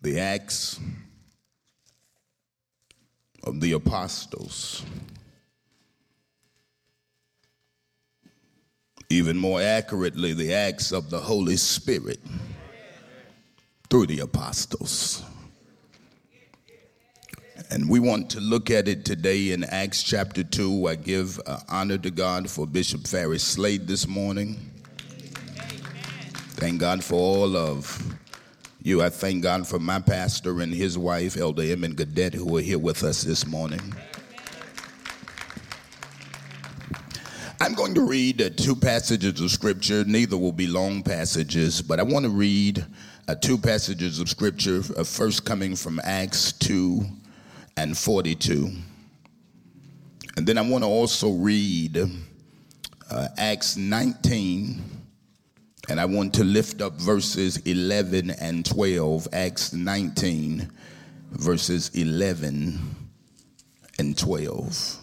The Acts of the Apostles. Even more accurately, the Acts of the Holy Spirit through the Apostles. And we want to look at it today in Acts chapter 2. I give uh, honor to God for Bishop Ferris Slade this morning. Thank God for all of you. I thank God for my pastor and his wife, Elder Emmett Gadet, who are here with us this morning. I'm going to read uh, two passages of scripture. Neither will be long passages, but I want to read uh, two passages of scripture, uh, first coming from Acts 2 and 42. And then I want to also read uh, Acts 19, and I want to lift up verses 11 and 12. Acts 19, verses 11 and 12.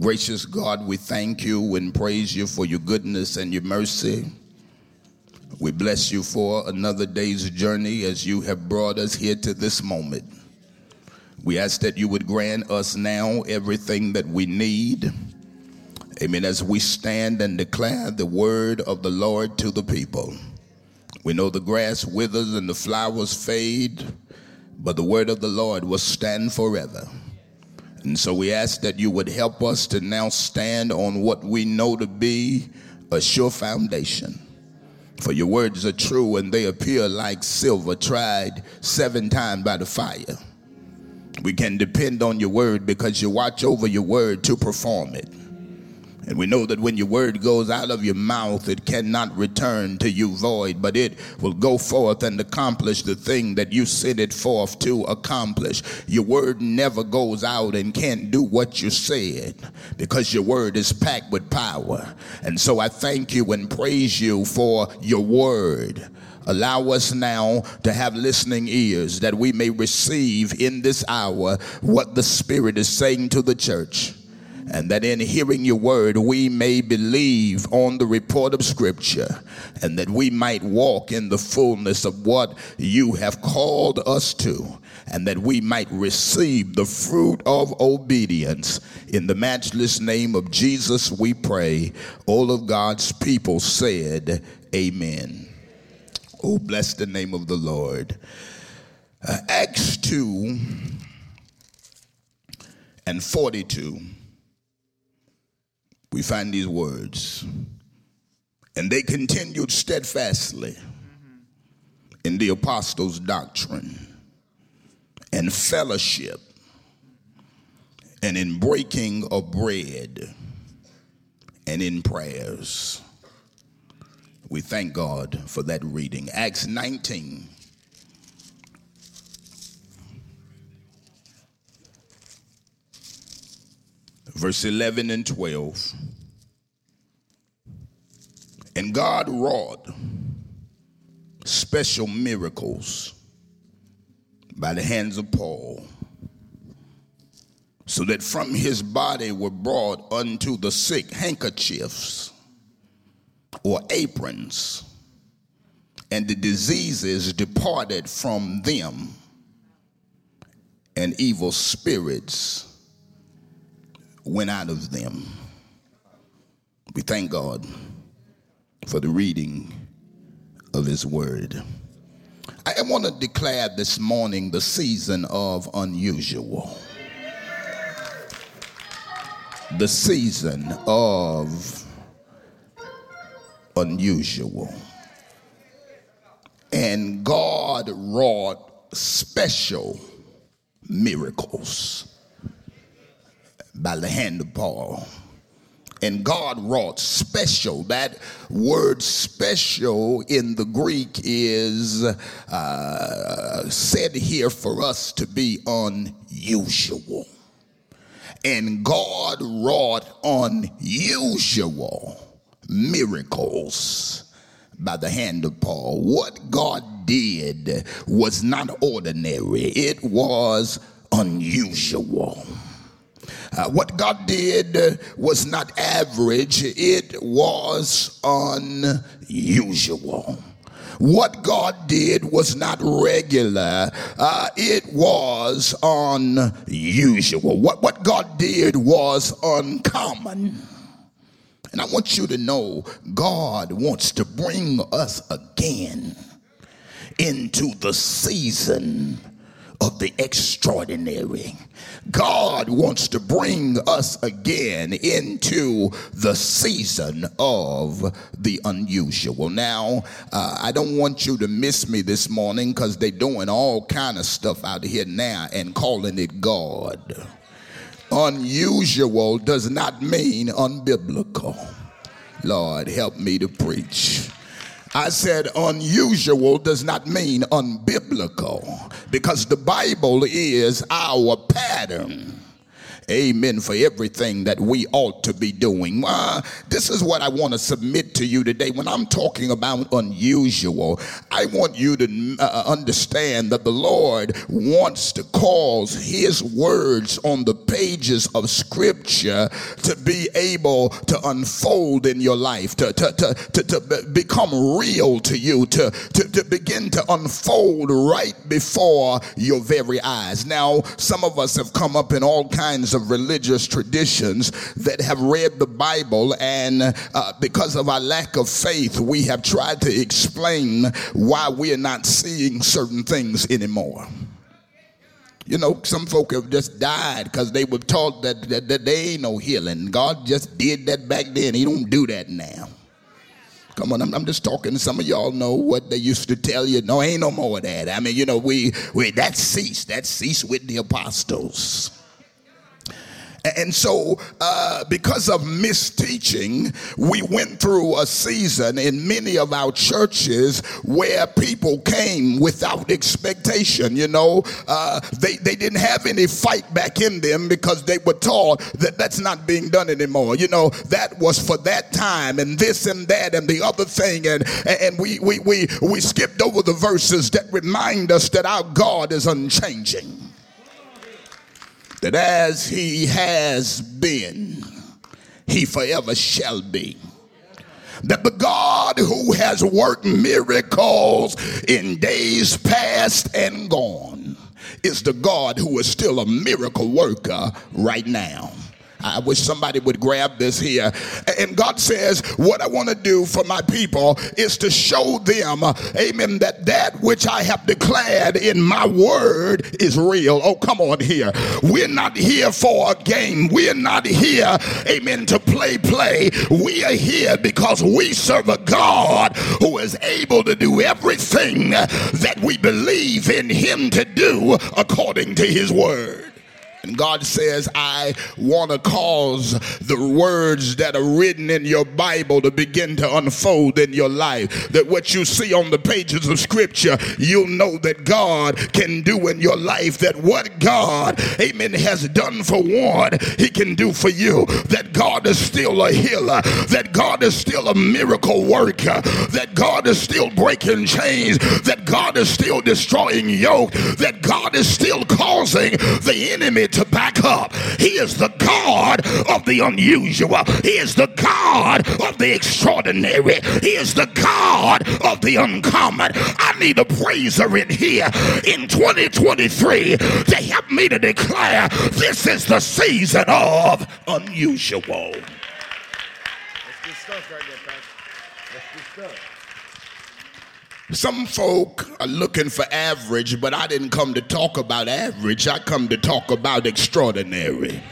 Gracious God, we thank you and praise you for your goodness and your mercy. We bless you for another day's journey as you have brought us here to this moment. We ask that you would grant us now everything that we need. Amen. As we stand and declare the word of the Lord to the people. We know the grass withers and the flowers fade, but the word of the Lord will stand forever. And so we ask that you would help us to now stand on what we know to be a sure foundation. For your words are true and they appear like silver tried seven times by the fire. We can depend on your word because you watch over your word to perform it. And we know that when your word goes out of your mouth, it cannot return to you void, but it will go forth and accomplish the thing that you sent it forth to accomplish. Your word never goes out and can't do what you said because your word is packed with power. And so I thank you and praise you for your word. Allow us now to have listening ears that we may receive in this hour what the Spirit is saying to the church and that in hearing your word we may believe on the report of scripture and that we might walk in the fullness of what you have called us to and that we might receive the fruit of obedience. In the matchless name of Jesus we pray. All of God's people said amen. Oh bless the name of the Lord. Uh, Acts 2 and 42 we find these words. And they continued steadfastly in the apostles' doctrine and fellowship and in breaking of bread and in prayers. We thank God for that reading. Acts 19 verse 11 and 12. And God wrought special miracles by the hands of Paul, so that from his body were brought unto the sick handkerchiefs or aprons, and the diseases departed from them, and evil spirits went out of them. We thank God for the reading of His Word. I want to declare this morning the season of unusual. The season of unusual. And God wrought special miracles by the hand of Paul. And God wrought special. That word special in the Greek is uh, said here for us to be unusual. And God wrought unusual miracles by the hand of Paul. What God did was not ordinary, it was unusual. Uh, what God did uh, was not average, it was unusual. what God did was not regular, uh, it was unusual. What, what God did was uncommon. And I want you to know God wants to bring us again into the season of the extraordinary. God wants to bring us again into the season of the unusual. Now, uh, I don't want you to miss me this morning because they're doing all kind of stuff out here now and calling it God. Unusual does not mean unbiblical. Lord, help me to preach. I said unusual does not mean unbiblical because the Bible is our pattern amen, for everything that we ought to be doing. Uh, this is what I want to submit to you today. When I'm talking about unusual, I want you to uh, understand that the Lord wants to cause His words on the pages of Scripture to be able to unfold in your life, to, to, to, to, to become real to you, to, to, to begin to unfold right before your very eyes. Now, some of us have come up in all kinds of of religious traditions that have read the Bible, and uh, because of our lack of faith, we have tried to explain why we are not seeing certain things anymore. You know, some folk have just died because they were taught that, that, that there ain't no healing. God just did that back then. He don't do that now. Come on, I'm, I'm, just talking. Some of y'all know what they used to tell you. No, ain't no more of that. I mean, you know, we, we that ceased. That ceased with the apostles. And so, uh, because of misteaching, we went through a season in many of our churches where people came without expectation. You know, uh, they, they didn't have any fight back in them because they were taught that that's not being done anymore. You know, that was for that time and this and that and the other thing. And, and we, we, we, we skipped over the verses that remind us that our God is unchanging that as he has been, he forever shall be. That the God who has worked miracles in days past and gone is the God who is still a miracle worker right now. I wish somebody would grab this here. And God says, What I want to do for my people is to show them, amen, that that which I have declared in my word is real. Oh, come on here. We're not here for a game. We're not here, amen, to play, play. We are here because we serve a God who is able to do everything that we believe in Him to do according to His word. God says, I want to cause the words that are written in your Bible to begin to unfold in your life. That what you see on the pages of Scripture, you'll know that God can do in your life. That what God, amen, has done for one, He can do for you. That God is still a healer. That God is still a miracle worker. That God is still breaking chains. That God is still destroying yoke. That God is still causing the enemy to back up. He is the God of the unusual. He is the God of the extraordinary. He is the God of the uncommon. I need a praiser in here in 2023 to help me to declare this is the season of unusual. That's good stuff right there, Pastor. That's good stuff. Some folk are looking for average, but I didn't come to talk about average. I come to talk about extraordinary.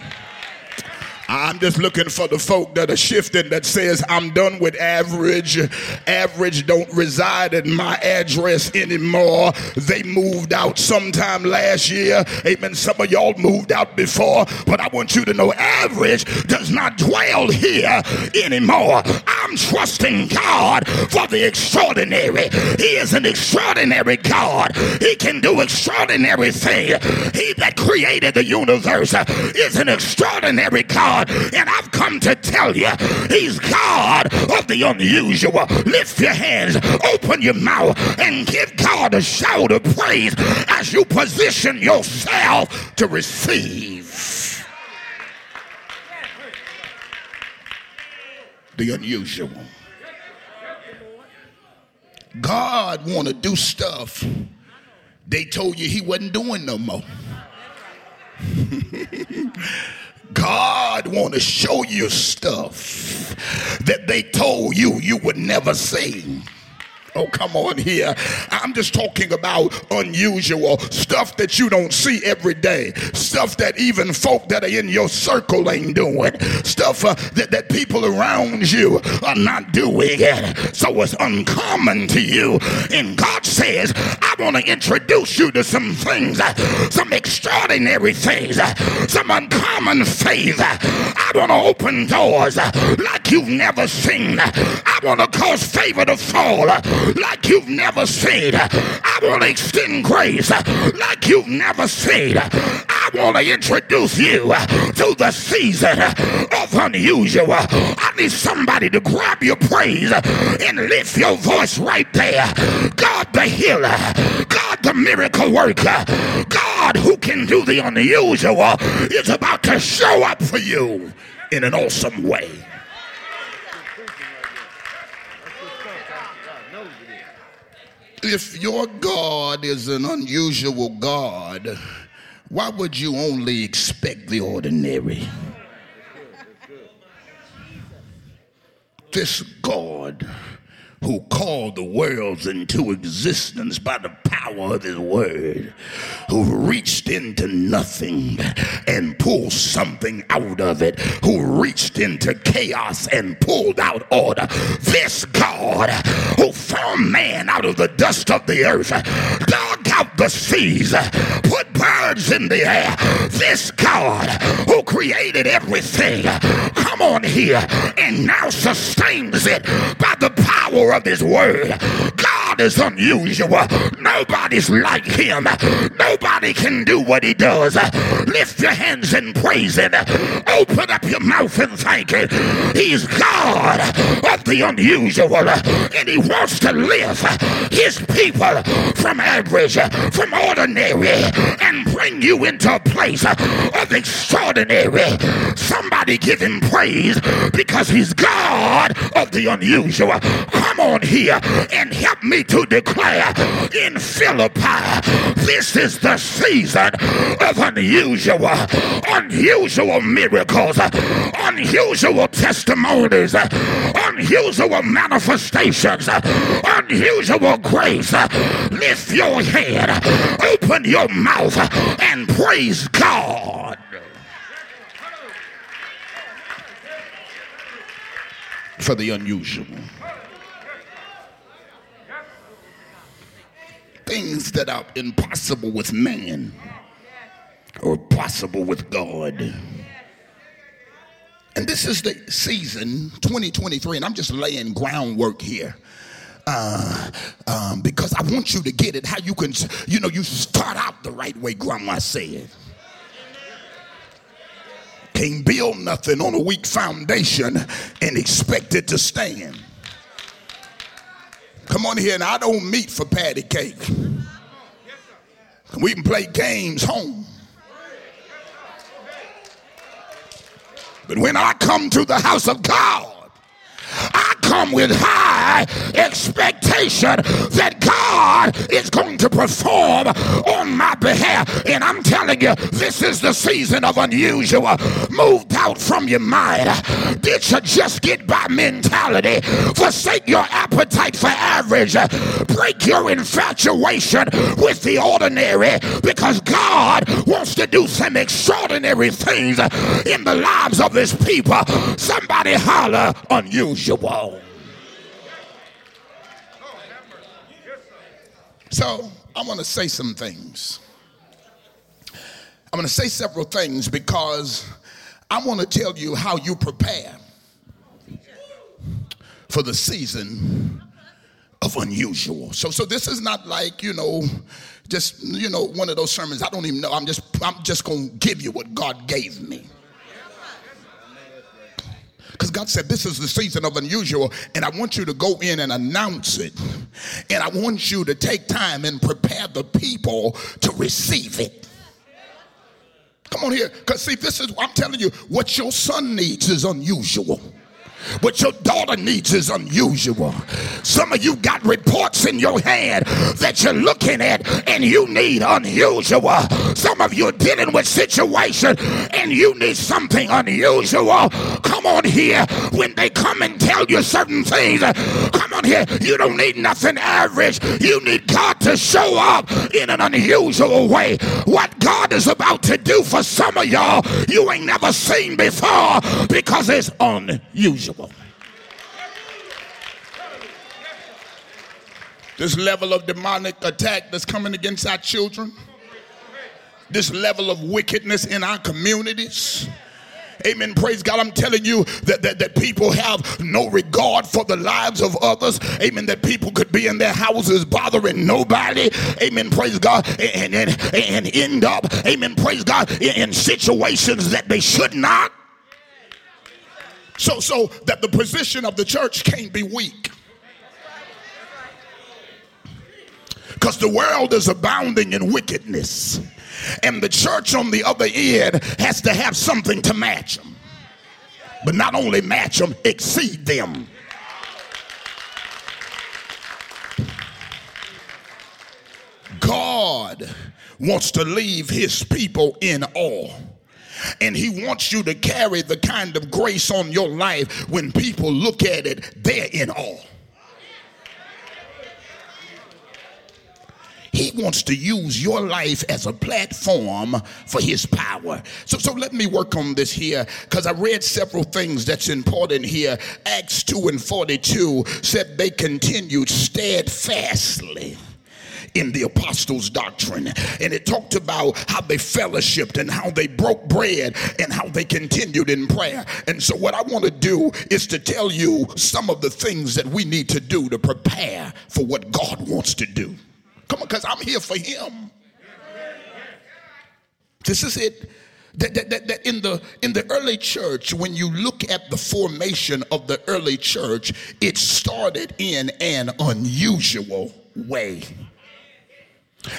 I'm just looking for the folk that are shifting that says I'm done with average. Average don't reside in my address anymore. They moved out sometime last year. Amen. Some of y'all moved out before, but I want you to know average does not dwell here anymore. I'm trusting God for the extraordinary. He is an extraordinary God. He can do extraordinary things. He that created the universe is an extraordinary God. God. And I've come to tell you, He's God of the unusual. Lift your hands, open your mouth, and give God a shout of praise as you position yourself to receive the unusual. God want to do stuff they told you he wasn't doing no more. God want to show you stuff that they told you you would never see. Oh, come on here. I'm just talking about unusual stuff that you don't see every day. Stuff that even folk that are in your circle ain't doing. Stuff uh, that, that people around you are not doing. So it's uncommon to you. And God says, I want to introduce you to some things, uh, some extraordinary things, uh, some uncommon faith. I want to open doors like you've never seen. I want to cause favor to fall like you've never seen. I want to extend grace like you've never seen. I want to introduce you to the season of unusual. I need somebody to grab your praise and lift your voice right there. God the healer, God the miracle worker, God who can do the unusual is about to show up for you in an awesome way. If your God is an unusual God, why would you only expect the ordinary? This God who called the worlds into existence by the power of his word, who reached into nothing and pulled something out of it, who reached into chaos and pulled out order. This God who formed man out of the dust of the earth, dug out the seas, put birds in the air. This God who created everything, come on here, and now sustains it by the power of his word. God is unusual. Nobody's like him. Nobody can do what he does. Lift your hands and praise him. Open up your mouth and thank him. He's God of the unusual. And he wants to lift his people from average, from ordinary, and bring you into a place of extraordinary. Somebody give him praise because he's God of the unusual. Come on here and help me to declare in Philippi this is the season of unusual, unusual miracles, unusual testimonies, unusual manifestations, unusual grace. Lift your head, open your mouth, and praise God. For the unusual. Things that are impossible with man are possible with God. And this is the season 2023, and I'm just laying groundwork here. Uh, um, because I want you to get it how you can, you know, you start out the right way, Grandma said. Can't build nothing on a weak foundation and expect it to stand. Come on here, and I don't meet for patty cake. We can play games home. But when I come to the house of God, I come with high expectation that God is going to perform on my behalf. And I'm telling you, this is the season of unusual. Moved out from your mind. Did you just get by mentality? Forsake your appetite for average. Break your infatuation with the ordinary because God wants to do some extraordinary things in the lives of his people. Somebody holler unusual. So I want to say some things. I'm going to say several things because I want to tell you how you prepare for the season of unusual. So so this is not like, you know, just you know one of those sermons I don't even know. I'm just I'm just going to give you what God gave me. God said, This is the season of unusual, and I want you to go in and announce it. And I want you to take time and prepare the people to receive it. Come on here. Because, see, this is, I'm telling you, what your son needs is unusual. What your daughter needs is unusual. Some of you got reports in your hand that you're looking at and you need unusual. Some of you are dealing with situation and you need something unusual. Come on here. When they come and tell you certain things, come on here. You don't need nothing average. You need God to show up in an unusual way. What God is about to do for some of y'all, you ain't never seen before because it's unusual. This level of demonic attack that's coming against our children, this level of wickedness in our communities. Amen. Praise God. I'm telling you that, that, that people have no regard for the lives of others. Amen. That people could be in their houses bothering nobody. Amen. Praise God. And, and, and end up, amen. Praise God, in, in situations that they should not. So, so that the position of the church can't be weak. Because the world is abounding in wickedness. And the church on the other end has to have something to match them. But not only match them, exceed them. God wants to leave his people in awe. And he wants you to carry the kind of grace on your life when people look at it, they're in awe. He wants to use your life as a platform for his power. So, so let me work on this here because I read several things that's important here. Acts 2 and 42 said they continued steadfastly in the apostles' doctrine. And it talked about how they fellowshipped and how they broke bread and how they continued in prayer. And so, what I want to do is to tell you some of the things that we need to do to prepare for what God wants to do. Come on, because I'm here for him. This is it. That, that, that, that, in the in the early church, when you look at the formation of the early church, it started in an unusual way.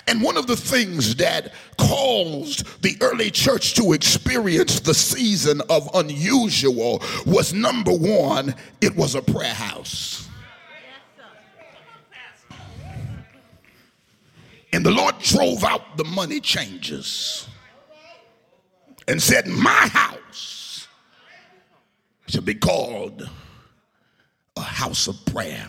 And one of the things that caused the early church to experience the season of unusual was number one, it was a prayer house. And the Lord drove out the money changers and said, My house shall be called a house of prayer.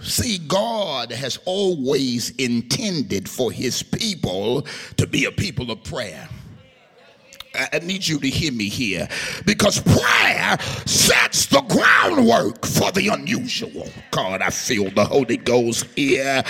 See, God has always intended for his people to be a people of prayer. I need you to hear me here because prayer sets the groundwork for the unusual. God, I feel the Holy Ghost here.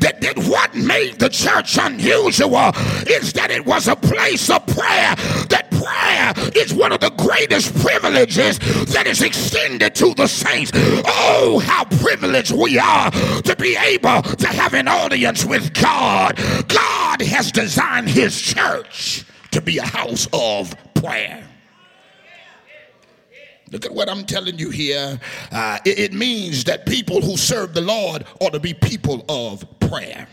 That, that what made the church unusual is that it was a place of prayer. That prayer is one of the greatest privileges that is extended to the saints. Oh, how privileged we are to be able to have an audience with God. God has designed his church to be a house of prayer. Look at what I'm telling you here. Uh, it, it means that people who serve the Lord ought to be people of prayer.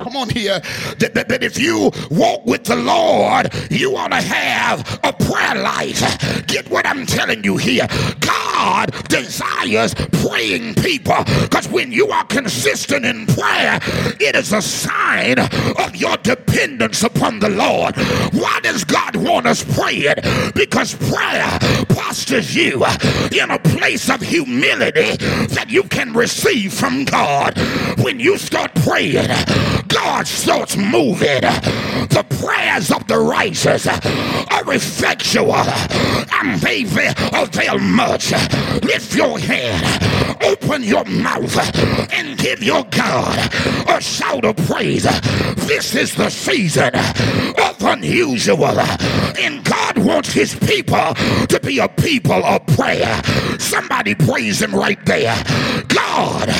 Come on here. That, that, that, if you walk with the Lord, you ought to have a prayer life. Get what I'm telling you here. God desires praying people because when you are consistent in prayer, it is a sign of your dependence upon the Lord. Why does God want us praying? Because prayer postures you in a place of humility that you can receive from God. When you start praying, God starts moving. The prayers of the righteous are effectual and they avail much. Lift your hand, open your mouth, and give your God a shout of praise. This is the season of unusual, and God wants his people to be a people of prayer. Somebody praise him right there. God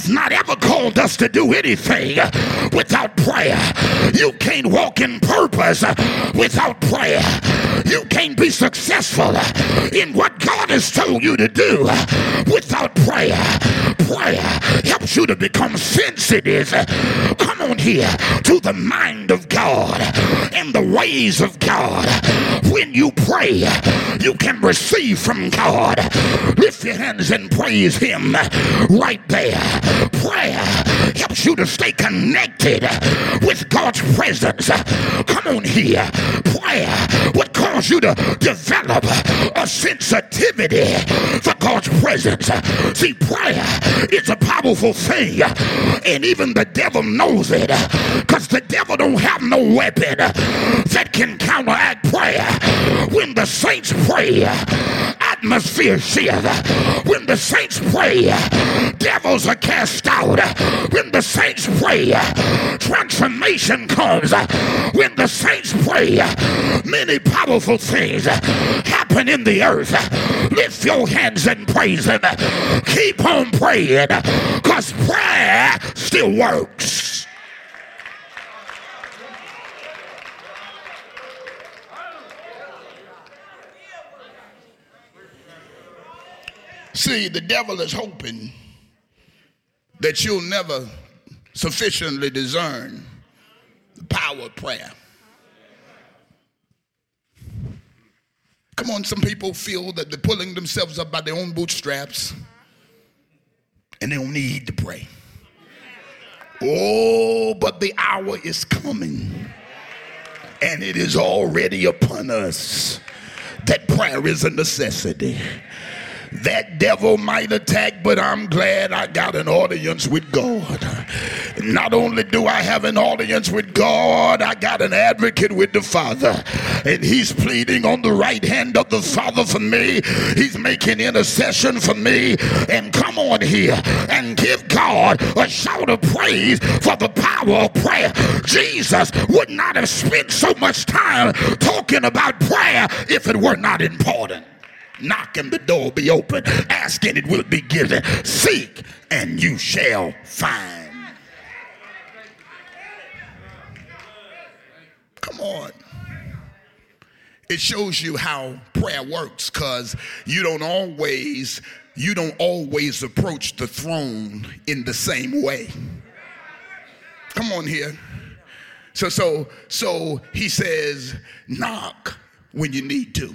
has not ever called us to do anything without prayer. You can't walk in purpose without prayer. You can't be successful in what God has told you to do without prayer. Prayer helps you to become sensitive. Come on here to the mind of God and the ways of God. When you pray, you can receive from God. Lift your hands and praise Him right there. Prayer helps you to stay connected with God's presence. Come on here. Prayer would cause you to develop a sensitivity for God's presence. See, prayer is a powerful thing, and even the devil knows it because the devil don't have no weapon that can counteract prayer. When the saints pray, atmosphere shift. When the saints pray, devils are cast out. When the saints pray, transformation comes. When the saints pray, many powerful things happen in the earth. Lift your hands and praise Him. Keep on praying because prayer still works. See, the devil is hoping that you'll never sufficiently discern the power of prayer. Come on, some people feel that they're pulling themselves up by their own bootstraps and they don't need to pray. Oh, but the hour is coming and it is already upon us that prayer is a necessity. That devil might attack, but I'm glad I got an audience with God. Not only do I have an audience with God, I got an advocate with the Father. And he's pleading on the right hand of the Father for me. He's making intercession for me. And come on here and give God a shout of praise for the power of prayer. Jesus would not have spent so much time talking about prayer if it were not important. Knock and the door be open. Ask and it will be given. Seek and you shall find. Come on. It shows you how prayer works because you don't always you don't always approach the throne in the same way. Come on here. So so so he says knock when you need to.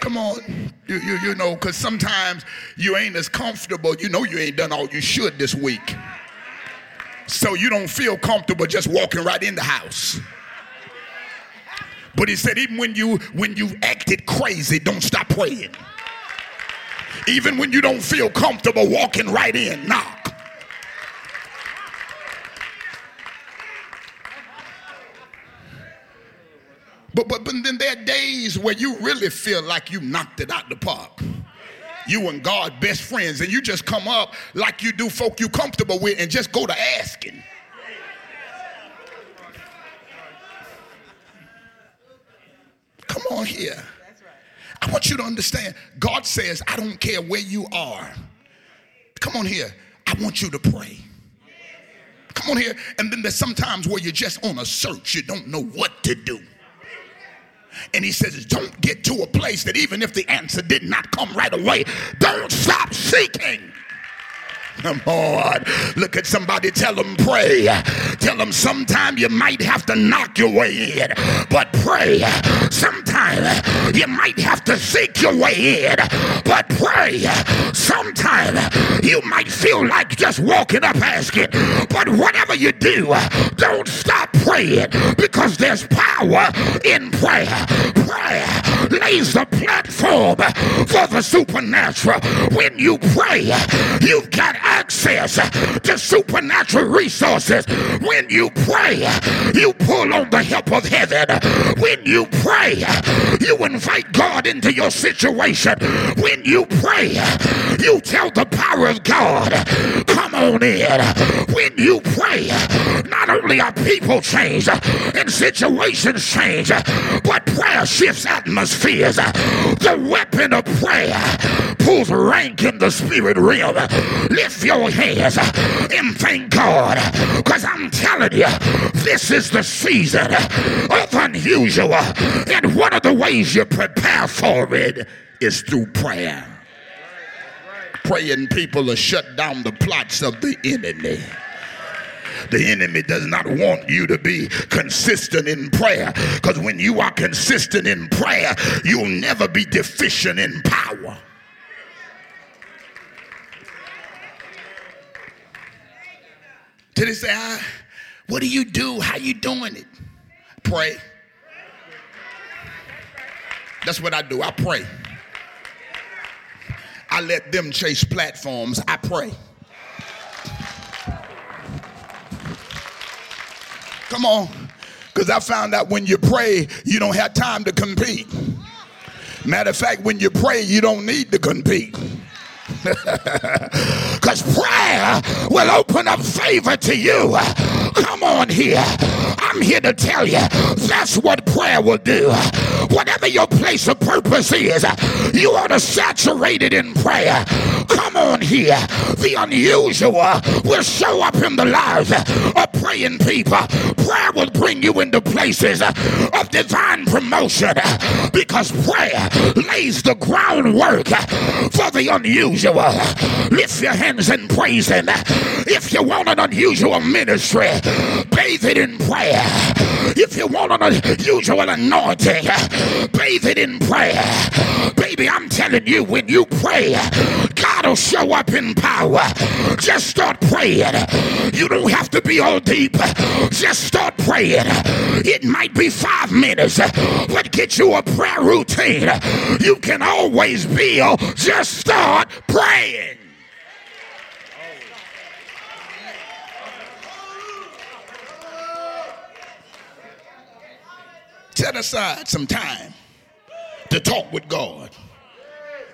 Come on, you, you, you know, because sometimes you ain't as comfortable. You know, you ain't done all you should this week. So you don't feel comfortable just walking right in the house. But he said, even when you when you acted crazy, don't stop praying. Even when you don't feel comfortable walking right in, knock. But, but, but then there are days where you really feel like you knocked it out the park. You and God best friends, and you just come up like you do folk you comfortable with and just go to asking. Come on here. I want you to understand God says, I don't care where you are. Come on here. I want you to pray. Come on here. And then there's sometimes where you're just on a search, you don't know what to do. And he says, Don't get to a place that even if the answer did not come right away, don't stop seeking. Come on. Look at somebody, tell them pray. Tell them sometime you might have to knock your way in, but pray. Sometime you might have to seek your way in, but pray. Sometime you might feel like just walking up asking, but whatever you do, don't stop praying because there's power in prayer. Prayer lays the platform for the supernatural. When you pray, you've got access to supernatural resources. When you pray, you pull on the help of heaven. When you pray, you invite God into your situation. When you pray, you tell the power of God, come on in. When you pray, not only are people changed and situations change, but prayer shifts atmospheres. The weapon of prayer angels rank in the spirit realm. Lift your hands and thank God. Because I'm telling you, this is the season of unusual. And one of the ways you prepare for it is through prayer. Praying people to shut down the plots of the enemy. The enemy does not want you to be consistent in prayer because when you are consistent in prayer, you'll never be deficient in power. Did he say, ah, what do you do? How you doing it? Pray. That's what I do. I pray. I let them chase platforms. I pray. Come on. Because I found out when you pray, you don't have time to compete. Matter of fact, when you pray, you don't need to compete. Because prayer will open up favor to you. Come on here. I'm here to tell you that's what prayer will do. Whatever your place of purpose is, you ought to saturate it in prayer. Come on here. The unusual will show up in the lives of praying people. Prayer will bring you into places of divine promotion because prayer lays the groundwork for the unusual. Lift your hands and praise Him. If you want an unusual ministry, bathe it in prayer. If you want an unusual anointing, bathe it in prayer. Baby, I'm telling you, when you pray, God will show up in power. Just start praying. You don't have to be all deep. Just start praying. It might be five minutes, but get you a prayer routine. You can always build. Just start praying. Set aside some time to talk with God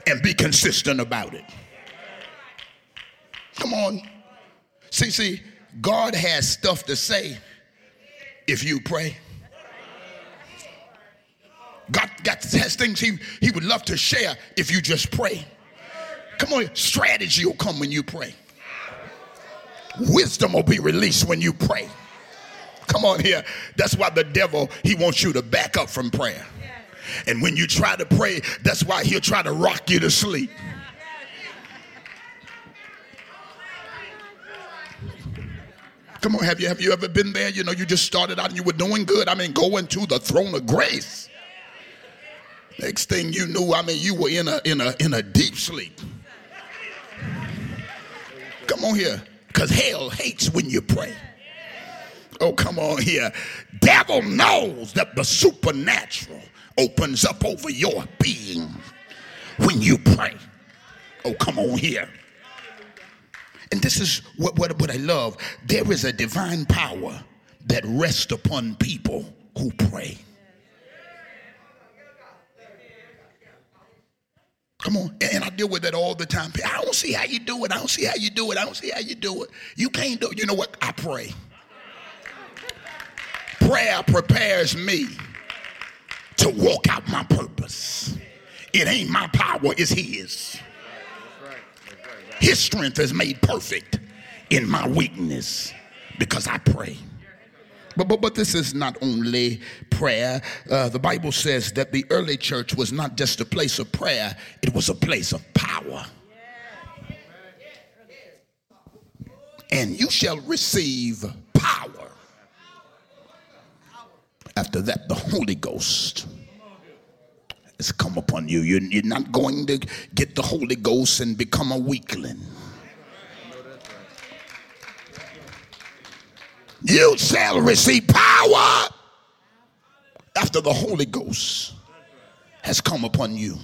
and be consistent about it. Come on. See, see, God has stuff to say if you pray. God got has things he, he would love to share if you just pray. Come on, strategy will come when you pray. Wisdom will be released when you pray. Come on here. That's why the devil, he wants you to back up from prayer. And when you try to pray, that's why he'll try to rock you to sleep. Come on, have you have you ever been there? You know, you just started out and you were doing good. I mean, going to the throne of grace. Next thing you knew, I mean, you were in a in a in a deep sleep. Come on here. Because hell hates when you pray. Oh, come on here. Devil knows that the supernatural opens up over your being when you pray. Oh, come on here. And this is what, what, what I love. There is a divine power that rests upon people who pray. Come on. And I deal with that all the time. I don't see how you do it. I don't see how you do it. I don't see how you do it. You can't do it. You know what? I pray. Prayer prepares me to walk out my purpose. It ain't my power, it's His. His strength is made perfect in my weakness because I pray. But, but, but this is not only prayer. Uh, the Bible says that the early church was not just a place of prayer, it was a place of power. And you shall receive power. After that, the Holy Ghost has come upon you. You're, you're not going to get the Holy Ghost and become a weakling. you shall receive power after the Holy Ghost has come upon you.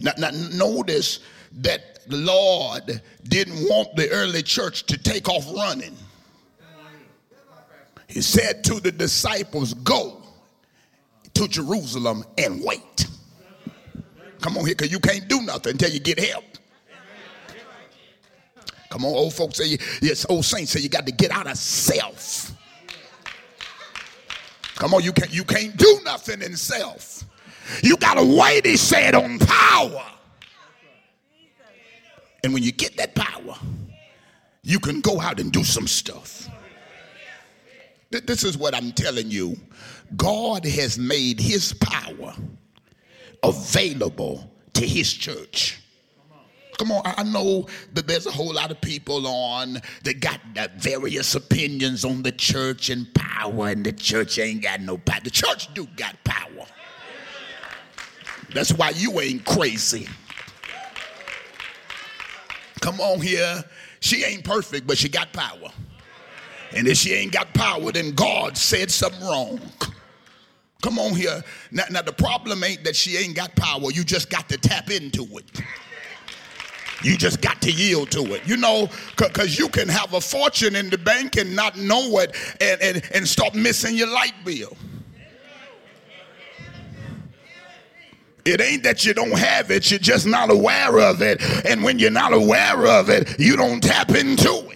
Now, now, notice that the Lord didn't want the early church to take off running. He said to the disciples, Go to Jerusalem and wait. Come on here, because you can't do nothing until you get help. Come on, old folks say, yes, old saints say you got to get out of self. Come on, you can't, you can't do nothing in self. You got to wait, he said, on power And when you get that power, you can go out and do some stuff. This is what I'm telling you. God has made his power available to his church. Come on, I know that there's a whole lot of people on that got various opinions on the church and power, and the church ain't got no power. The church do got power. That's why you ain't crazy. Come on here. She ain't perfect, but she got power. And if she ain't got power, then God said something wrong. Come on here. Now, now the problem ain't that she ain't got power. You just got to tap into it. You just got to yield to it. You know, because you can have a fortune in the bank and not know it and, and, and start missing your light bill. It ain't that you don't have it, you're just not aware of it. And when you're not aware of it, you don't tap into it.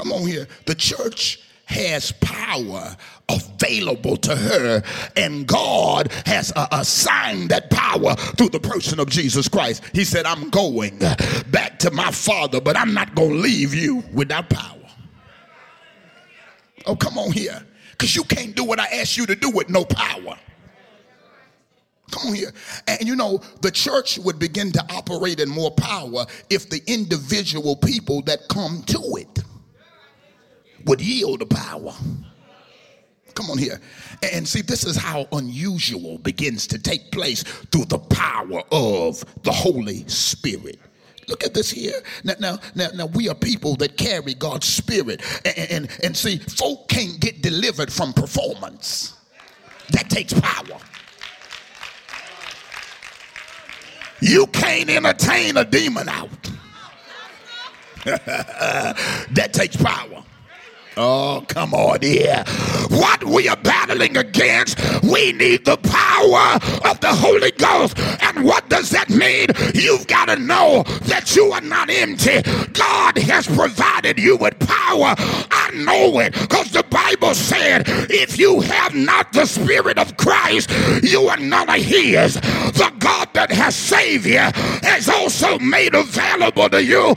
Come on here. The church has power available to her, and God has uh, assigned that power through the person of Jesus Christ. He said, I'm going back to my Father, but I'm not going to leave you without power. Oh, come on here. Because you can't do what I asked you to do with no power. Come on here. And you know, the church would begin to operate in more power if the individual people that come to it would yield the power. Come on here. And see, this is how unusual begins to take place through the power of the Holy Spirit. Look at this here. Now, now, now, now we are people that carry God's Spirit. And, and, and see, folk can't get delivered from performance. That takes power. You can't entertain a demon out. that takes power. Oh, come on here. What we are battling against, we need the power of the Holy Ghost. And what does that mean? You've got to know that you are not empty. God has provided you with power. I know it because the Bible said, if you have not the Spirit of Christ, you are none of His. The God that has saved you has also made available to you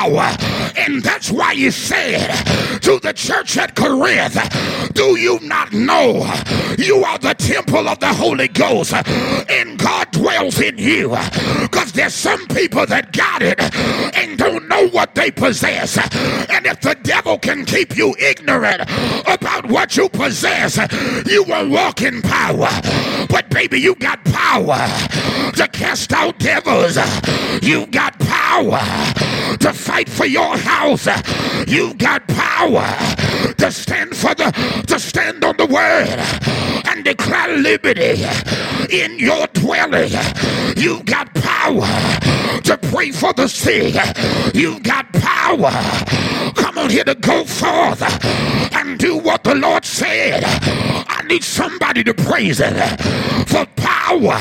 power. And that's why He said to the church at Corinth, do you not know you are the temple of the Holy Ghost and God dwells in you? Because there's some people that got it and don't know what they possess. And if the devil can keep you ignorant about what you possess, you will walk in power. But baby, you got power to cast out devils. You got power to fight for your house. You got power to stand for the to stand on the word and declare liberty in your dwelling. You've got power to pray for the sick. You've got power. Come on here to go forth and do what the Lord said. I need somebody to praise it for power,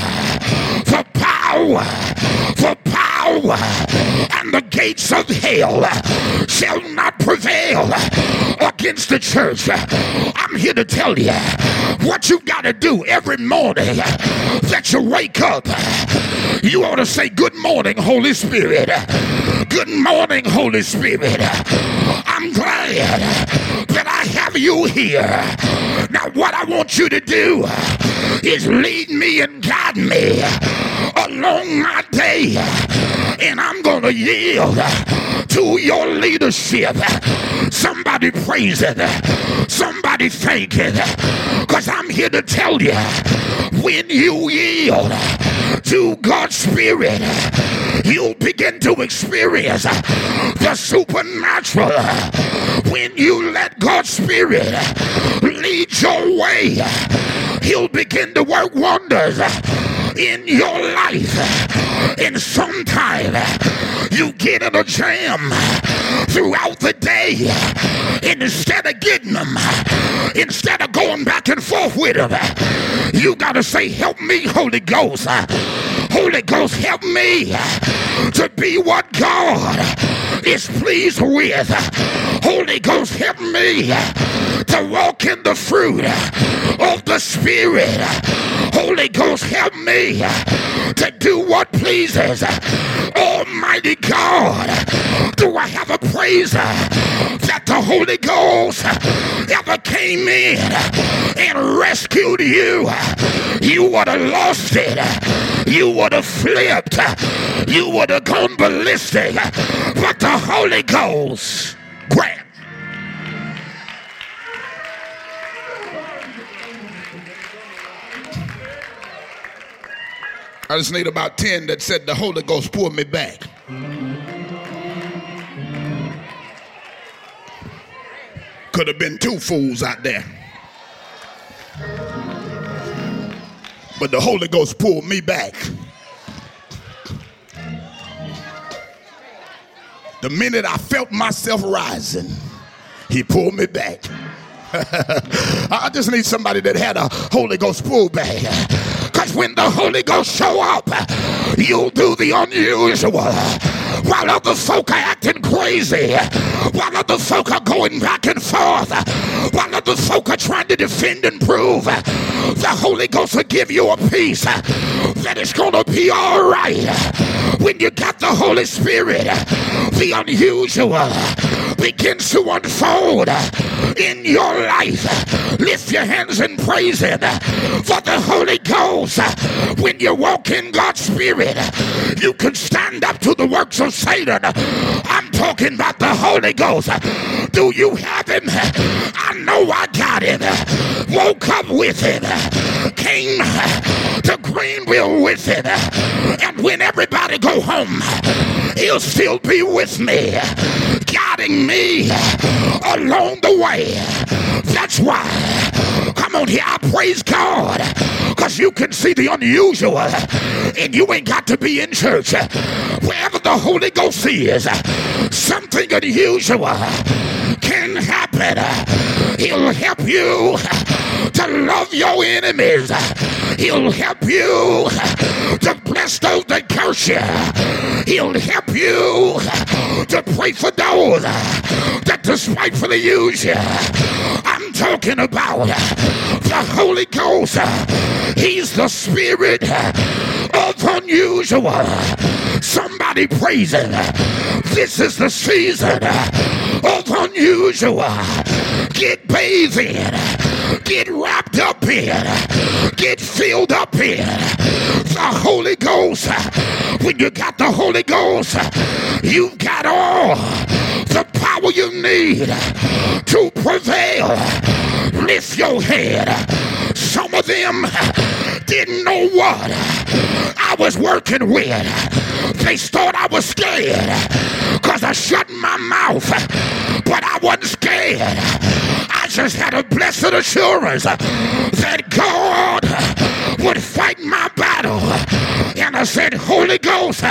for power, for power, and the gates of hell shall not prevail against the church. I'm here to tell you what you got to do every morning that you wake up. You ought to say, Good morning, Holy Spirit. Good morning, Holy Spirit. I'm glad that I have you here. Now, what I want you to do is lead me and guide me along my day. And I'm going to yield to your leadership. Somebody praise it. Somebody thank it. Because I'm here to tell you when you yield to God's Spirit, you'll begin to experience the supernatural. When you let God's Spirit lead your way, He'll begin to work wonders in your life. And sometime you get in a jam throughout the day. And instead of getting them, instead of going back and forth with them, you got to say, Help me, Holy Ghost. Holy Ghost, help me to be what God is pleased with. Holy Ghost, help me to walk in the fruit of the Spirit. Holy Ghost, help me to do what pleases Almighty God, do I have a praiser that the Holy Ghost ever came in and rescued you? You would have lost it. You would have flipped. You would have gone ballistic. But the Holy Ghost grant. I just need about 10 that said the Holy Ghost pulled me back. Could have been two fools out there. But the Holy Ghost pulled me back. The minute I felt myself rising, he pulled me back. I just need somebody that had a Holy Ghost pool bag. Because when the Holy Ghost show up, you'll do the unusual. While other folk are acting crazy, while other folk are going back and forth, while other folk are trying to defend and prove, the Holy Ghost will give you a peace that is going to be all right. When you got the Holy Spirit, the unusual begins to unfold in your life. Lift your hands and praise Him for the Holy Ghost. When you walk in God's Spirit, you can stand up to the works of Satan. I'm talking about the Holy Ghost. Do you have Him? I know I got Him. Woke up with Him. Came to Greenville with Him. And when everybody go home, He'll still be with me, guiding me along the way. That's why. Come on here, I praise God. Because you can see the unusual. And you ain't got to be in church. Wherever the Holy Ghost is, something unusual can happen. He'll help you to love your enemies. He'll help you to bless those that curse you. He'll help you to pray for those that despitefully use you. I'm talking about the Holy Ghost. He's the spirit of unusual. Somebody praise him. This is the season of unusual. Get bathed in, get wrapped up in, get filled up in the Holy Ghost. When you got the Holy Ghost, you've got all the power you need to prevail. Lift your head. Some of them didn't know what I was working with. They thought I was scared I shut my mouth, but I wasn't scared. I just had a blessed assurance that God would fight my battle. And I said, Holy Ghost,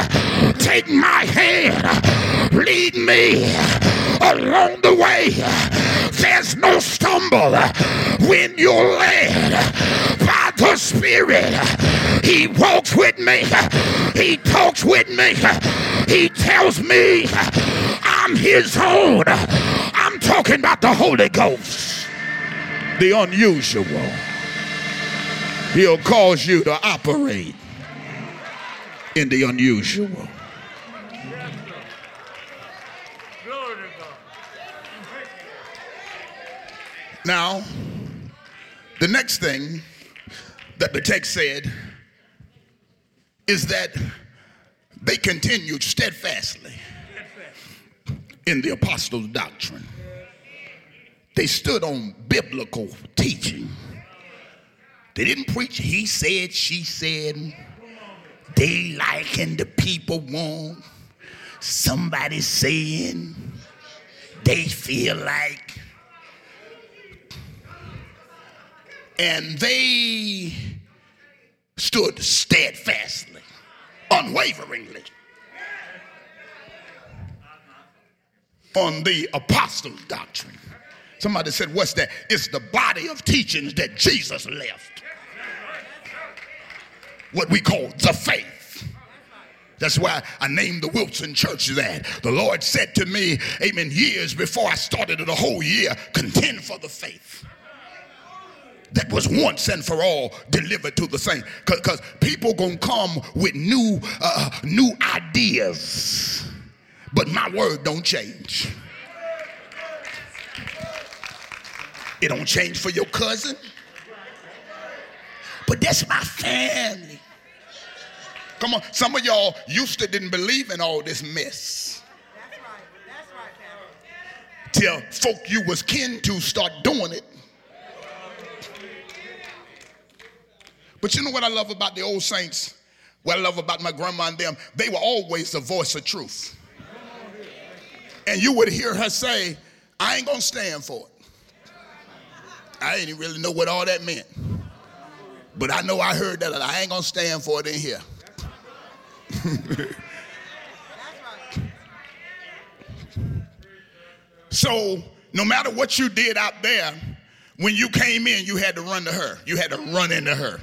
take my hand, lead me along the way. There's no stumble when you're led by the Spirit. He walks with me, He talks with me, He tells me I'm His own. I'm talking about the Holy Ghost, the unusual. He'll cause you to operate in the unusual. Now, the next thing that the text said is that they continued steadfastly in the apostles' doctrine. They stood on biblical teaching. They didn't preach he said, she said. They like the people want. Somebody saying they feel like. And they stood steadfastly, unwaveringly on the apostles' doctrine. Somebody said, What's that? It's the body of teachings that Jesus left. What we call the faith. That's why I named the Wilson Church that. The Lord said to me, Amen, years before I started it a whole year, contend for the faith that was once and for all delivered to the saints. Because people gonna come with new uh, new ideas but my word don't change. It don't change for your cousin, but that's my family. Come on, some of y'all used to didn't believe in all this mess. That's right. That's right, Till folk you was kin to start doing it. But you know what I love about the old saints? What I love about my grandma and them? They were always the voice of truth. And you would hear her say, I ain't gonna stand for it. I didn't really know what all that meant. But I know I heard that I ain't gonna stand for it in here. so no matter what you did out there, when you came in, you had to run to her. You had to run into her.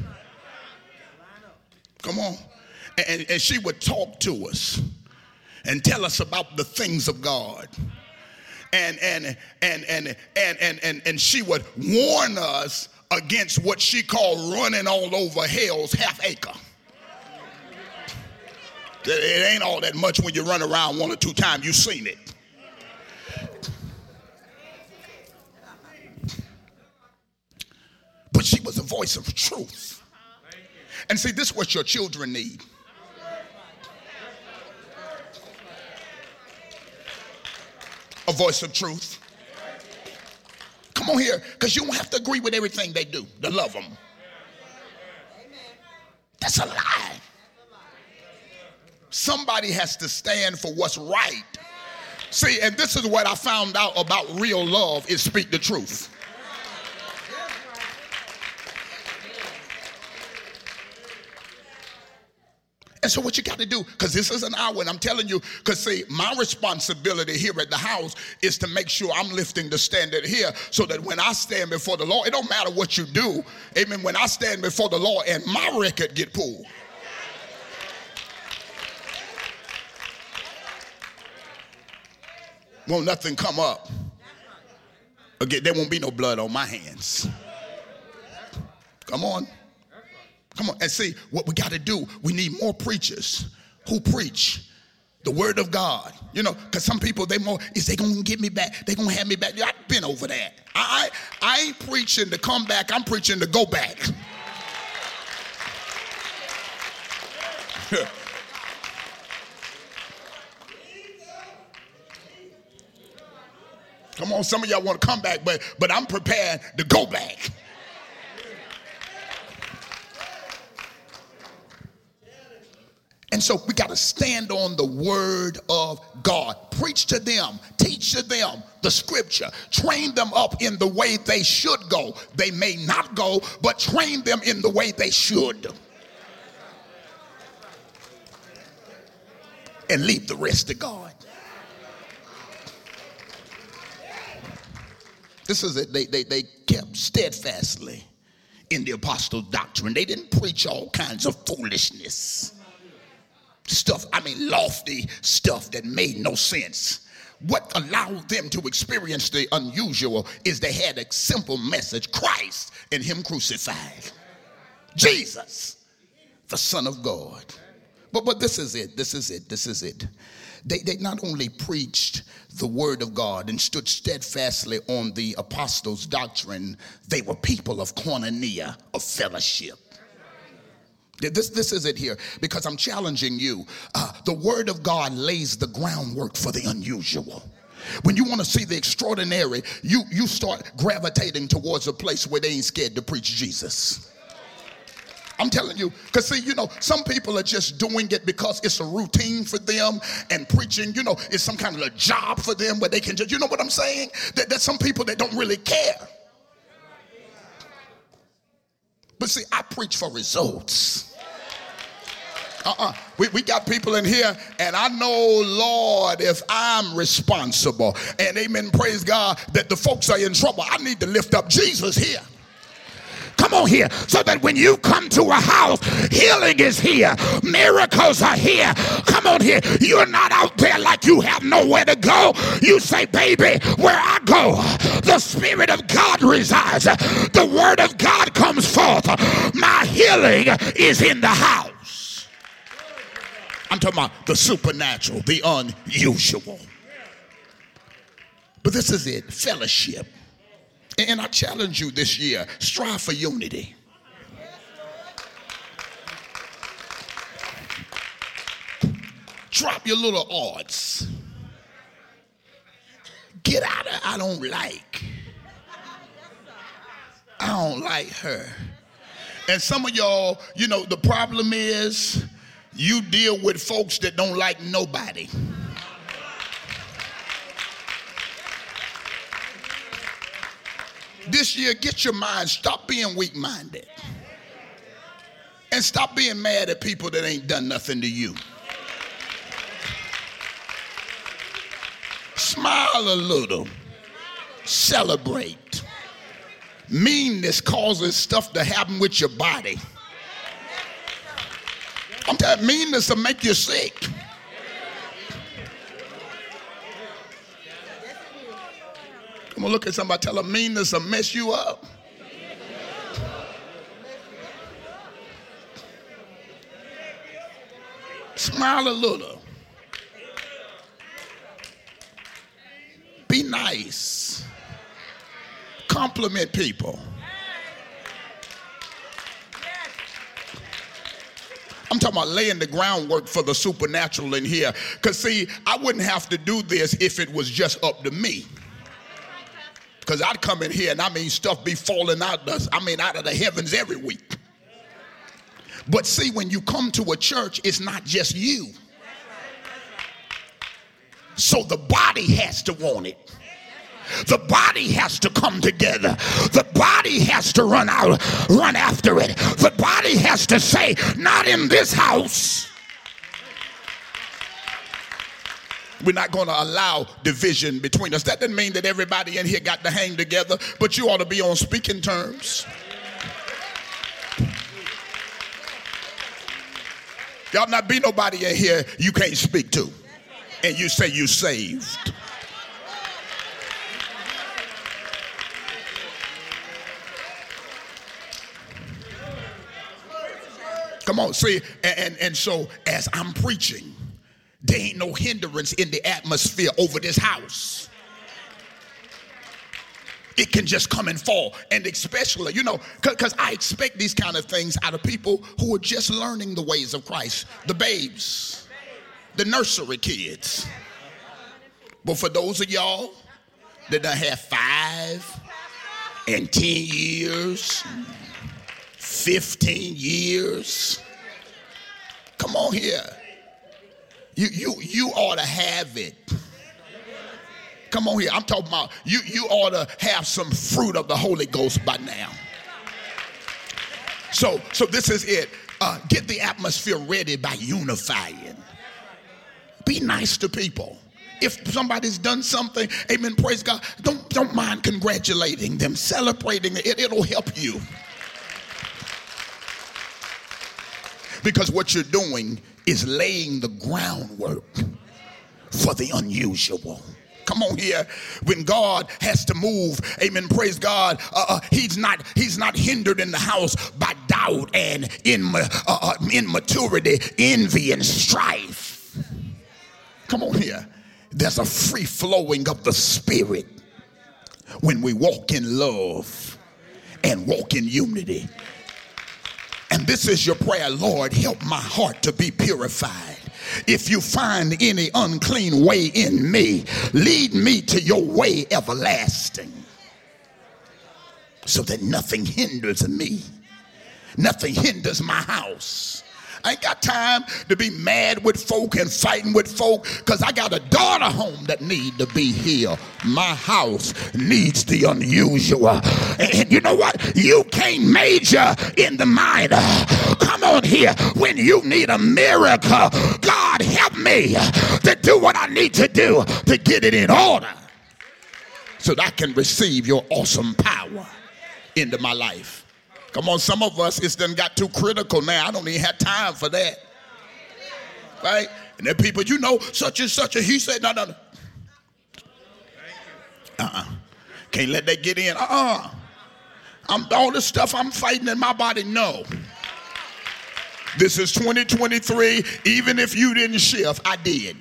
Come on. And, and she would talk to us and tell us about the things of God. And and and and and and and, and she would warn us against what she called running all over hell's half acre. It ain't all that much when you run around one or two times, you've seen it. But she was a voice of truth. And see, this is what your children need. A voice of truth. Come on here, because you don't have to agree with everything they do to love them. That's a lie. Somebody has to stand for what's right. See, and this is what I found out about real love is speak the truth. And so what you got to do, because this is an hour, and I'm telling you, because see, my responsibility here at the house is to make sure I'm lifting the standard here so that when I stand before the Lord, it don't matter what you do. Amen. When I stand before the Lord and my record get pulled. Won't nothing come up. Again, there won't be no blood on my hands. Come on. Come on. And see, what we got to do, we need more preachers who preach the word of God. You know, because some people, they more, is they to get me back? They to have me back? I've been over that. I, I, I ain't preaching to come back. I'm preaching to go back. Come on, some of y'all want to come back, but but I'm prepared to go back. And so we got to stand on the word of God. Preach to them, teach to them the scripture, train them up in the way they should go. They may not go, but train them in the way they should. And leave the rest to God. This is it. They, they, they kept steadfastly in the apostles' doctrine. They didn't preach all kinds of foolishness stuff, I mean, lofty stuff that made no sense. What allowed them to experience the unusual is they had a simple message Christ and Him crucified. Jesus, the Son of God. But, but this is it. This is it. This is it. They, they not only preached the word of God and stood steadfastly on the apostles' doctrine, they were people of koinonia, of fellowship. This, this is it here because I'm challenging you. Uh, the Word of God lays the groundwork for the unusual. When you want to see the extraordinary, you, you start gravitating towards a place where they ain't scared to preach Jesus. I'm telling you, because see, you know, some people are just doing it because it's a routine for them, and preaching, you know, is some kind of a job for them where they can just, you know what I'm saying? That there's some people that don't really care. But see, I preach for results. Uh-uh. We, we got people in here, and I know, Lord, if I'm responsible, and amen, praise God, that the folks are in trouble, I need to lift up Jesus here. Come on here. So that when you come to a house, healing is here, miracles are here. Come on here. You're not out there like you have nowhere to go. You say, baby, where I go, the Spirit of God resides. The Word of God comes forth. My healing is in the house. I'm talking about the supernatural, the unusual. But this is it fellowship. And I challenge you this year strive for unity. Drop your little odds. Get out of I don't like. I don't like her. And some of y'all, you know, the problem is you deal with folks that don't like nobody. This year, get your mind, stop being weak minded. And stop being mad at people that ain't done nothing to you. Smile a little, celebrate. Meanness causes stuff to happen with your body. I'm telling meanness will make you sick. I'm gonna look at somebody, tell them meanness will mess you up. Smile a little. Be nice. Compliment people. I'm talking about laying the groundwork for the supernatural in here. Because, see, I wouldn't have to do this if it was just up to me. Because I'd come in here and I mean, stuff be falling out, the, I mean, out of the heavens every week. But see, when you come to a church, it's not just you. So the body has to want it. The body has to come together. The body has to run out, run after it. The body has to say, not in this house. We're not going to allow division between us. That doesn't mean that everybody in here got to hang together, but you ought to be on speaking terms. Y'all not be nobody in here you can't speak to. And you say you saved. Come on, see, and, and, and so as I'm preaching, there ain't no hindrance in the atmosphere over this house. It can just come and fall. And especially, you know, because I expect these kind of things out of people who are just learning the ways of Christ the babes, the nursery kids. But for those of y'all that done have five and 10 years, 15 years. Come on here. You, you, you ought to have it. Come on here. I'm talking about you, you ought to have some fruit of the Holy Ghost by now. So, so this is it. Uh, get the atmosphere ready by unifying. Be nice to people. If somebody's done something, amen, praise God, don't, don't mind congratulating them, celebrating it. It'll help you. Because what you're doing is laying the groundwork for the unusual. Come on here. When God has to move, amen, praise God, uh, uh, he's not he's not hindered in the house by doubt and in, uh, uh, immaturity, envy and strife. Come on here. There's a free flowing of the spirit when we walk in love and walk in unity. And this is your prayer, Lord, help my heart to be purified. If you find any unclean way in me, lead me to your way everlasting so that nothing hinders me, nothing hinders my house. I ain't got time to be mad with folk and fighting with folk because I got a daughter home that need to be here. My house needs the unusual. And you know what? You can't major in the minor. Come on here. When you need a miracle, God help me to do what I need to do to get it in order so that I can receive your awesome power into my life. Come on, some of us, it's done got too critical now. I don't even have time for that. Right? And then people, you know, such and such, and he said, no, no, no. Uh-uh. Can't let that get in. Uh-uh. I'm all the stuff I'm fighting in my body, no. This is 2023. Even if you didn't shift, I did.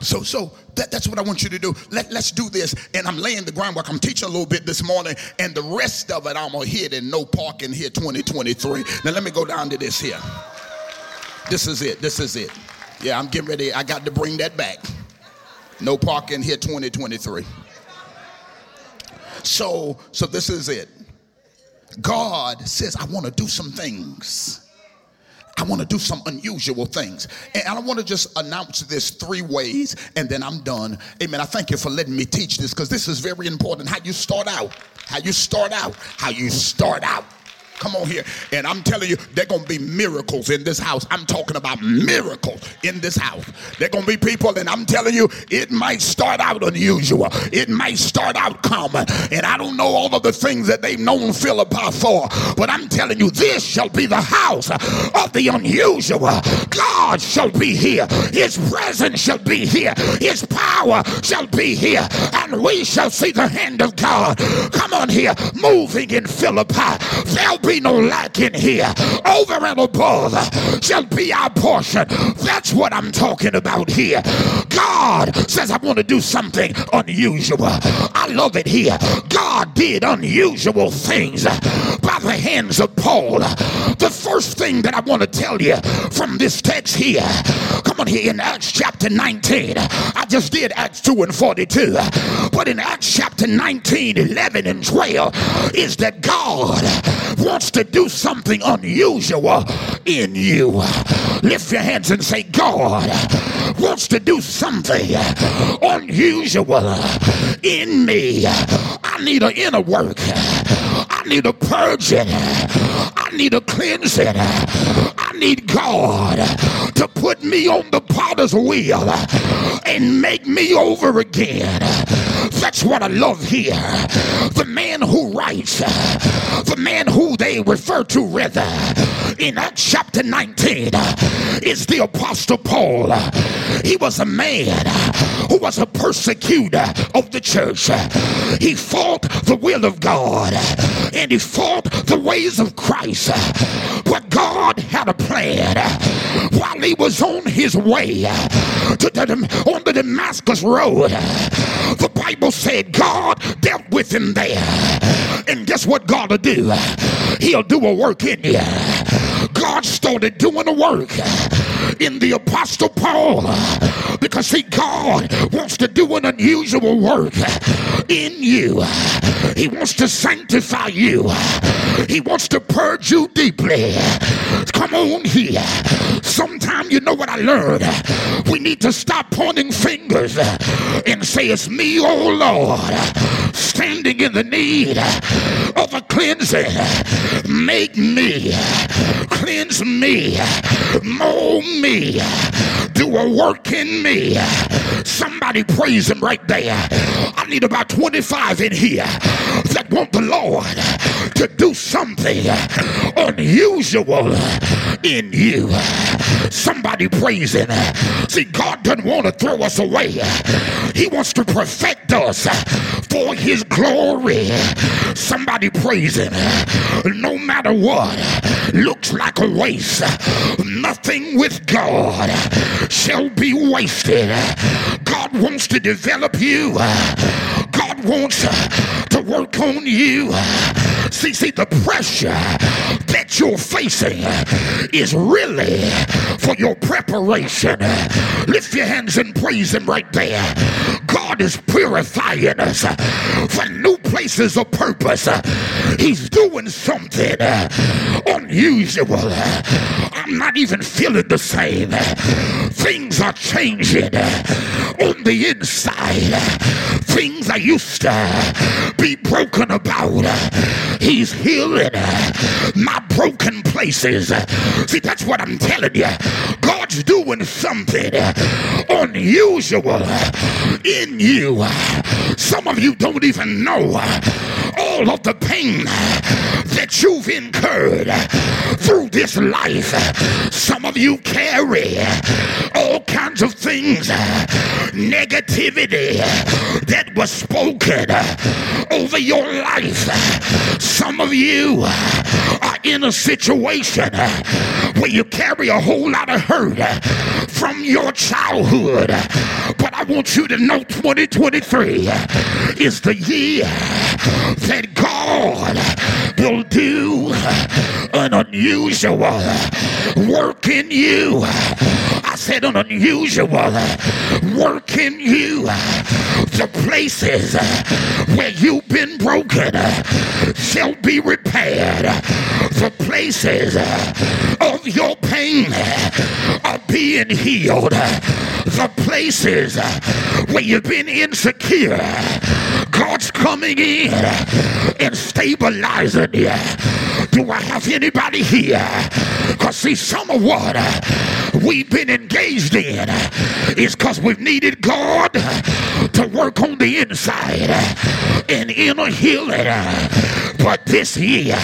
So, so that, that's what I want you to do. Let, let's do this. And I'm laying the groundwork. I'm teaching a little bit this morning, and the rest of it I'm gonna hit in no parking here 2023. Now let me go down to this here. This is it. This is it. Yeah, I'm getting ready. I got to bring that back. No parking here 2023. So, so this is it. God says, I want to do some things. I want to do some unusual things. And I want to just announce this three ways and then I'm done. Amen. I thank you for letting me teach this because this is very important. How you start out, how you start out, how you start out. Come on here. And I'm telling you, there going to be miracles in this house. I'm talking about miracles in this house. There going to be people, and I'm telling you, it might start out unusual. It might start out common. And I don't know all of the things that they've known Philippi for, but I'm telling you, this shall be the house of the unusual. God shall be here. His presence shall be here. His power shall be here. And we shall see the hand of God. Come on here, moving in Philippi. There'll be no lack in here. Over and above shall be our portion. That's what I'm talking about here. God says, I want to do something unusual. I love it here. God did unusual things by the hands of Paul. The first thing that I want to tell you from this text here, come on here in Acts chapter 19. I just did Acts 2 and 42, but in Acts chapter 19, 11, and 12 is that God wants to do something unusual in you. Lift your hands and say, God wants to do something unusual in me. I need an inner work. I need a purging. I need a cleansing. I need God to put me on the potter's wheel and make me over again. That's what I love here. The man who writes, the man who they refer to rather in Acts chapter 19 is the apostle Paul. He was a man who was a persecutor of the church. He fought the will of God and he fought the ways of Christ. But God had a plan while he was on his way to the, on the Damascus road. The Bible said God dealt with him there. And guess what God will do? He'll do a work in you. God started doing a work in the Apostle Paul because, see, God wants to do an unusual work in you. He wants to sanctify you, He wants to purge you deeply. Come on here. Sometime you know what I learned. We need to stop pointing fingers and say, It's me, oh Lord, standing in the need of a cleansing. Make me, cleanse me, mold me, do a work in me. Somebody praise him right there. I need about 25 in here that want the Lord to do something unusual in you. Somebody praising. See, God doesn't want to throw us away. He wants to perfect us for his glory. Somebody praising. No matter what looks like a waste, nothing with God shall be wasted. God wants to develop you. God wants to work on you. See, see, the pressure that you're facing is really for your preparation. Lift your hands and praise Him right there. God is purifying us for new places of purpose. He's doing something unusual. I'm not even feeling the same. Things are changing on the inside. Things I used to be broken about. He's healing my broken places. See, that's what I'm telling you. God's doing something unusual in you. Some of you don't even know all of the pain that you've incurred through this life. Some of you carry all kinds of things, negativity that was spoken over your life. Some of you are in a situation where you carry a whole lot of hurt from your childhood. But I want you to know 2023 is the year that God will do an unusual work in you. I said an unusual work in you. The places where you've been broken shall be repaired. The places of your pain are being healed. The places where you've been insecure, God's coming in and stabilizing you. Do I have anybody here? Because see, some of what uh, we've been engaged in uh, is because we've needed God to work on the inside uh, and inner healing. But this year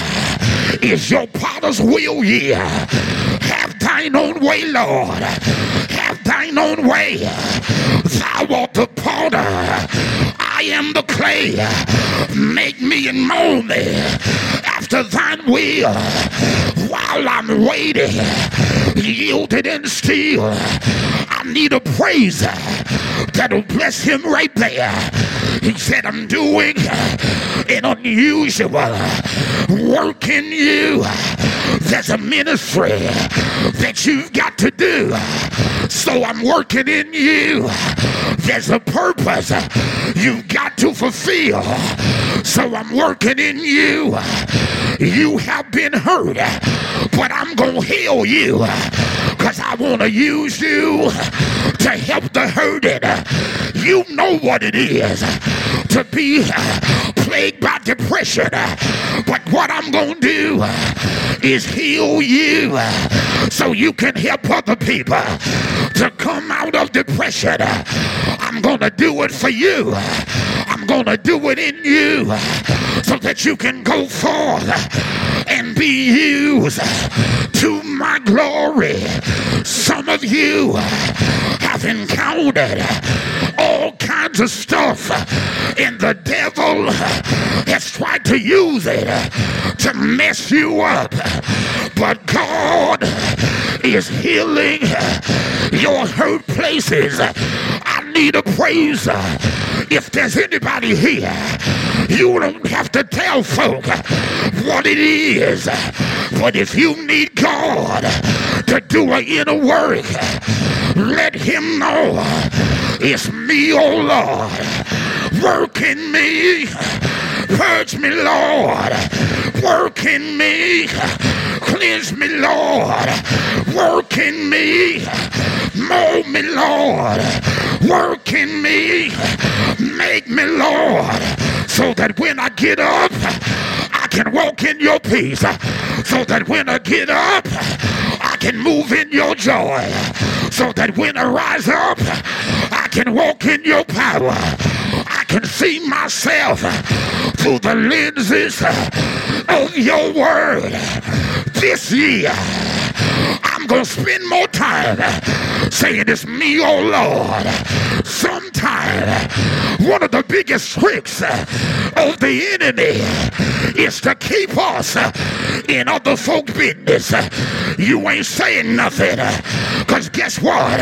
is your potter's will year. Have thine own way, Lord. Have thine own way. Thou art the potter. I am the clay. Make me and mold me after thine will. While I'm waiting, yielded and still, I need a praise that'll bless him right there. He said, I'm doing an unusual work in you. There's a ministry that you've got to do. So I'm working in you. There's a purpose you've got to fulfill. So I'm working in you. You have been hurt, but I'm going to heal you because I want to use you to help the hurted. You know what it is to be plagued by depression. But what I'm going to do is heal you so you can help other people to come out of depression. I'm going to do it for you. Going to do it in you so that you can go forth and be used to my glory. Some of you have encountered all kinds of stuff, and the devil has tried to use it to mess you up. But God is healing your hurt places. I need a praiser. If there's anybody here, you don't have to tell folk what it is. But if you need God to do an inner work, let him know it's me, oh Lord. Work in me. Purge me, Lord. Work in me. Cleanse me, Lord. Work in me. Mold me, Lord. Work in me. Make me, Lord. So that when I get up, I can walk in your peace. So that when I get up, I can move in your joy. So that when I rise up, I can walk in your power. I can see myself through the lenses of your word. This year, I'm going to spend more time saying it's me, oh Lord. Sometime, one of the biggest tricks of the enemy is to keep us in other folk business. You ain't saying nothing. Because guess what?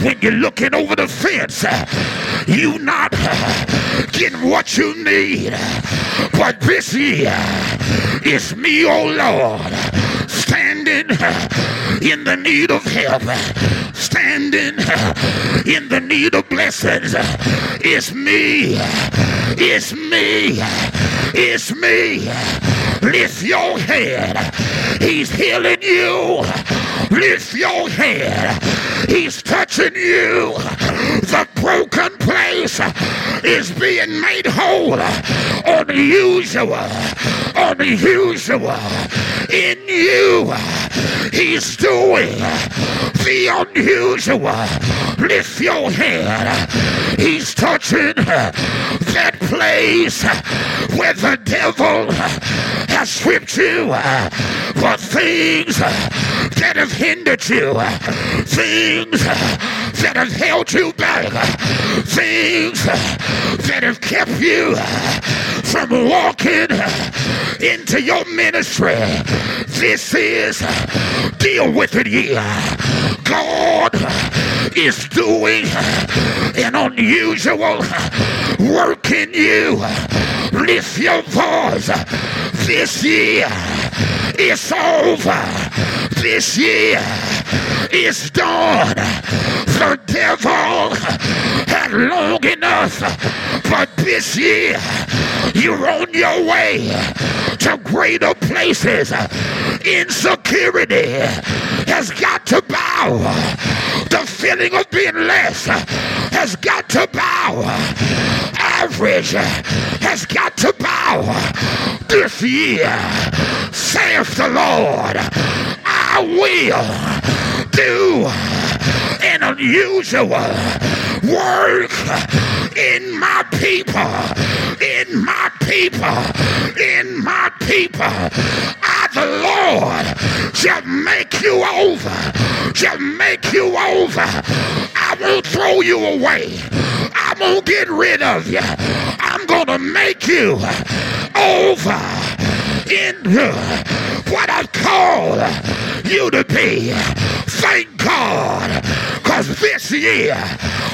When you're looking over the fence, you not getting what you need. But this year, it's me, oh Lord, standing in the need of help, standing in the need of blessings. It's me. It's me. It's me. Lift your head. He's healing you. Lift your head. He's touching you. The broken place is being made whole. Unusual. Unusual. In you. He's doing the unusual. lift your head. He's touching that place where the devil has stripped you for things that have hindered you, things that have held you back, things that have kept you from walking into your ministry. This is deal with it year. God is doing an unusual work in you. Lift your voice. This year is over. This year is done. The devil had long enough, but this year you're on your way to greater places. Insecurity has got to bow. The feeling of being less has got to bow. Average has got to bow. This year, saith the Lord, I will do an unusual work in my people, in my people, in my people. I, the Lord, shall make you over, shall make you over. I won't throw you away. I won't get rid of you. I'm going to make you over into what I've called you to be. Thank God. Because this year,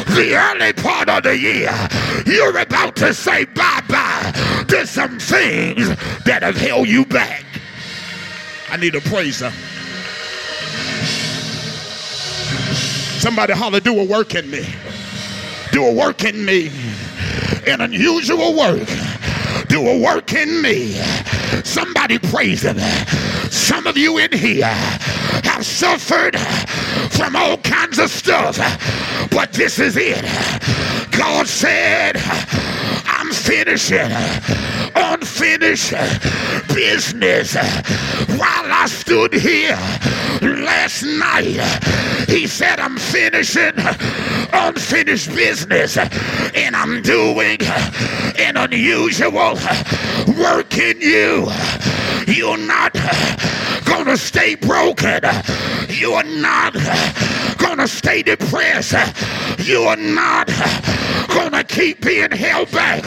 the early part of the year, you're about to say bye bye to some things that have held you back. I need a praiser. Somebody holler, do a work in me. Do a work in me. An unusual work. Do a work in me. Somebody praise him. Some of you in here have suffered from all kinds of stuff, but this is it. God said, I'm finishing unfinished business. While I stood here last night, he said, I'm finishing unfinished business and I'm doing an unusual work in you. You're not gonna stay broken. You are not gonna stay depressed. You are not gonna keep being held back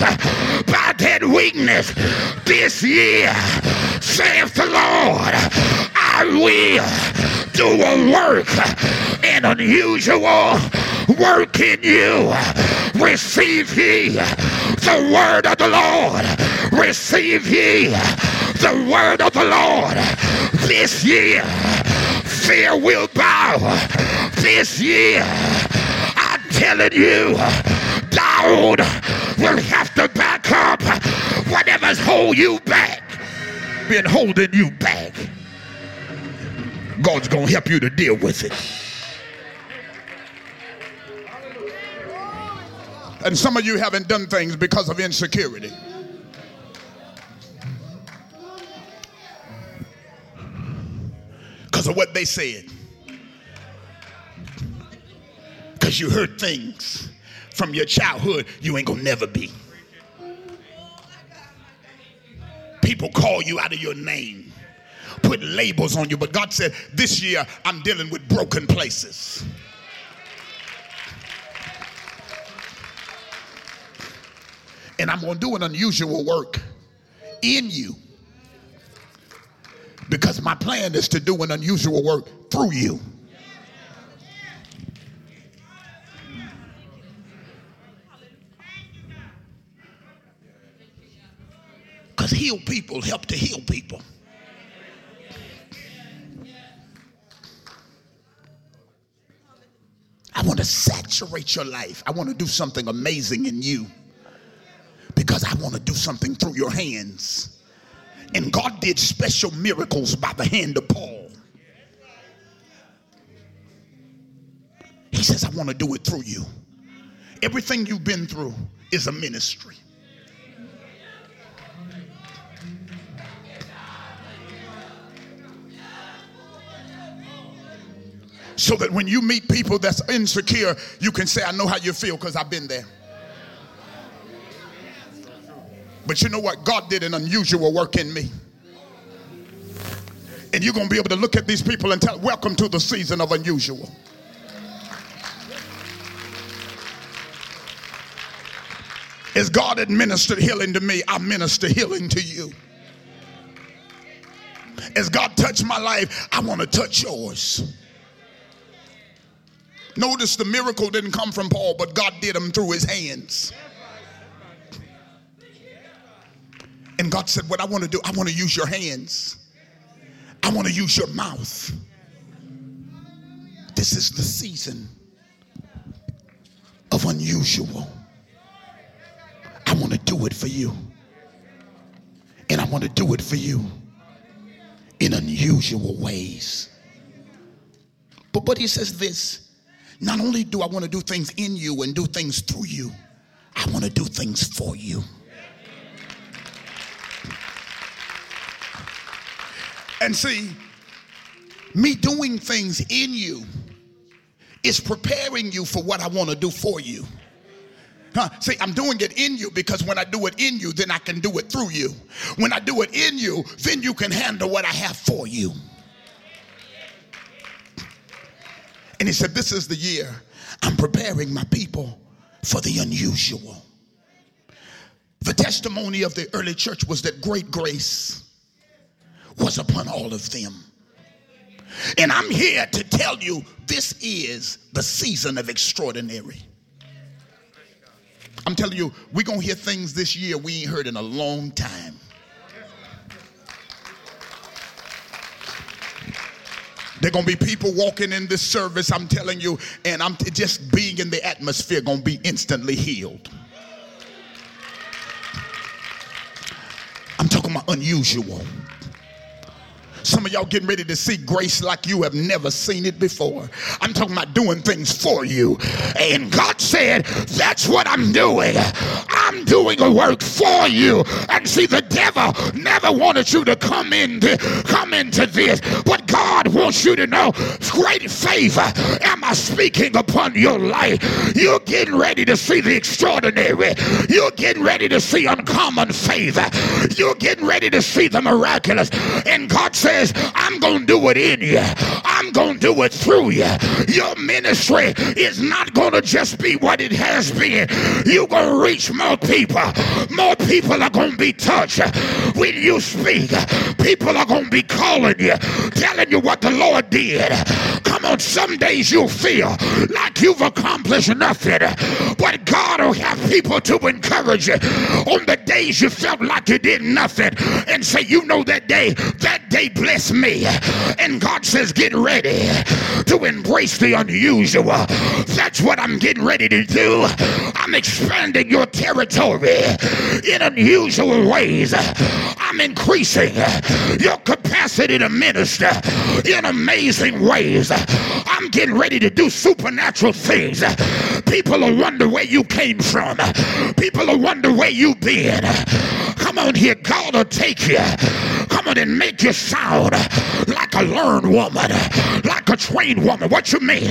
by that weakness. This year, saith the Lord, I will do a work, an unusual work in you. Receive ye the word of the Lord. Receive ye the word of the Lord. This year, fear will bow. This year, I'm telling you, doubt will have to back up. Whatever's holding you back, been holding you back. God's gonna help you to deal with it. And some of you haven't done things because of insecurity. Because of what they said. Because you heard things from your childhood you ain't gonna never be. People call you out of your name, put labels on you, but God said, This year I'm dealing with broken places. And I'm gonna do an unusual work in you because my plan is to do an unusual work through you. Heal people help to heal people. I want to saturate your life. I want to do something amazing in you because I want to do something through your hands. And God did special miracles by the hand of Paul. He says, I want to do it through you. Everything you've been through is a ministry. So that when you meet people that's insecure, you can say, I know how you feel because I've been there. But you know what? God did an unusual work in me. And you're going to be able to look at these people and tell, Welcome to the season of unusual. As God administered healing to me, I minister healing to you. As God touched my life, I want to touch yours. Notice the miracle didn't come from Paul, but God did them through his hands. And God said, What I want to do, I want to use your hands, I want to use your mouth. This is the season of unusual. I want to do it for you. And I want to do it for you in unusual ways. But, but he says this not only do I want to do things in you and do things through you, I want to do things for you. And see, me doing things in you is preparing you for what I want to do for you. Huh? See, I'm doing it in you because when I do it in you, then I can do it through you. When I do it in you, then you can handle what I have for you. And he said, This is the year I'm preparing my people for the unusual. The testimony of the early church was that great grace was upon all of them. And I'm here to tell you this is the season of extraordinary. I'm telling you, we're going to hear things this year we ain't heard in a long time. There gonna be people walking in this service, I'm telling you, and I'm just being in the atmosphere gonna be instantly healed. I'm talking about unusual. Some of y'all getting ready to see grace like you have never seen it before. I'm talking about doing things for you. And God said, That's what I'm doing. I'm doing a work for you. And see, the devil never wanted you to come into come into this, but God wants you to know great favor am I speaking upon your life. You're getting ready to see the extraordinary. You're getting ready to see uncommon favor. You're getting ready to see the miraculous. And God said, says, I'm going to do it in you. I'm going to do it through you. Your ministry is not going to just be what it has been. You're going to reach more people. More people are going to be touched when you speak. People are going to be calling you, telling you what the Lord did. Come on, some days you'll feel like you've accomplished nothing, but God will have people to encourage you on the days you felt like you did nothing and say, You know that day, that day bless me. And God says, Get ready to embrace the unusual. That's what I'm getting ready to do. I'm expanding your territory in unusual ways. I'm increasing your capacity to minister in amazing ways. I'm getting ready to do supernatural things. People will wonder where you came from. People will wonder where you've been. Come on here, God will take you. Come on and make you sound like a learned woman, like a trained woman. What you mean?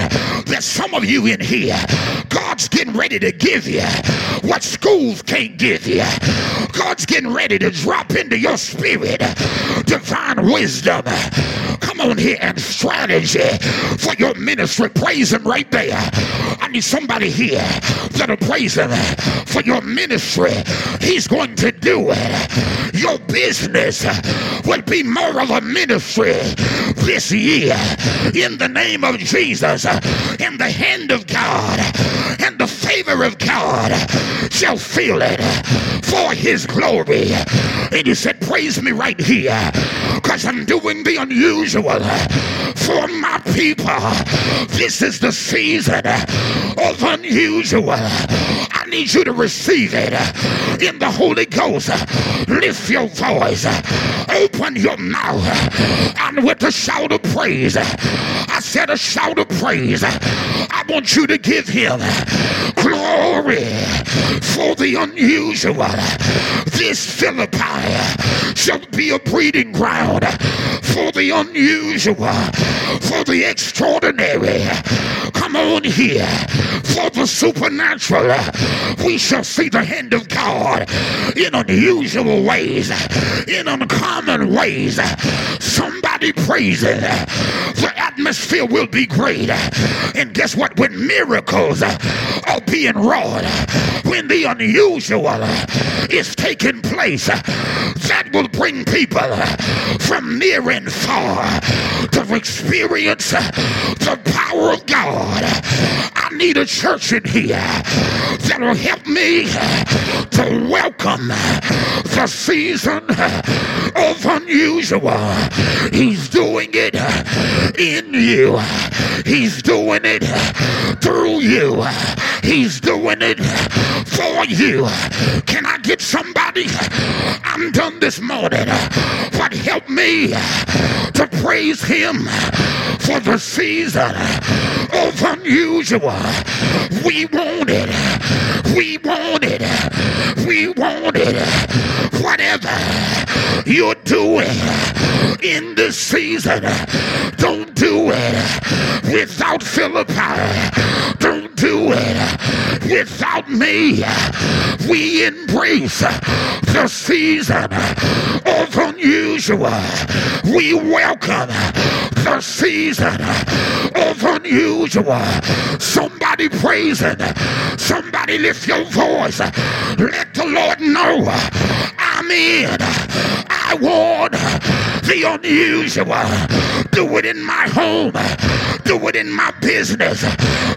There's some of you in here. God's getting ready to give you what schools can't give you. God's getting ready to drop into your spirit divine wisdom. Come on here and strategy for your ministry. Praise Him right there. I need somebody here that'll praise Him for your ministry. He's going to do it. Your business will be more of a ministry this year in the name of Jesus. In the hand of God and the favor of God shall feel it for His glory. And He said, Praise me right here because I'm doing the unusual for my people. This is the season of unusual. I need you to receive it in the Holy Ghost. Lift your voice, open your mouth, and with a shout of praise, I said a shout of praise. I want you to give him glory for the unusual. This Philippi shall be a breeding ground for the unusual, for the extraordinary. Come on here, for the supernatural. We shall see the hand of God in unusual ways, in uncommon ways. Somebody praise it. The atmosphere will be great. And guess what? When miracles are being wrought, when the unusual is taking place, that will bring people from near and far to experience the power of God. Need a church in here that'll help me to welcome the season of unusual. He's doing it in you. He's doing it through you. He's doing it for you. Can I get somebody? I'm done this morning, but help me to praise him for the season of unusual. We want it. We want it. We want it. Whatever you're doing in this season, don't do it without Philippi. Don't do it without me. We embrace the season of unusual. We welcome the season of unusual. Somebody praising, somebody lift your voice. Let the Lord know I'm in. I want the unusual. Do it in my home. Do it in my business.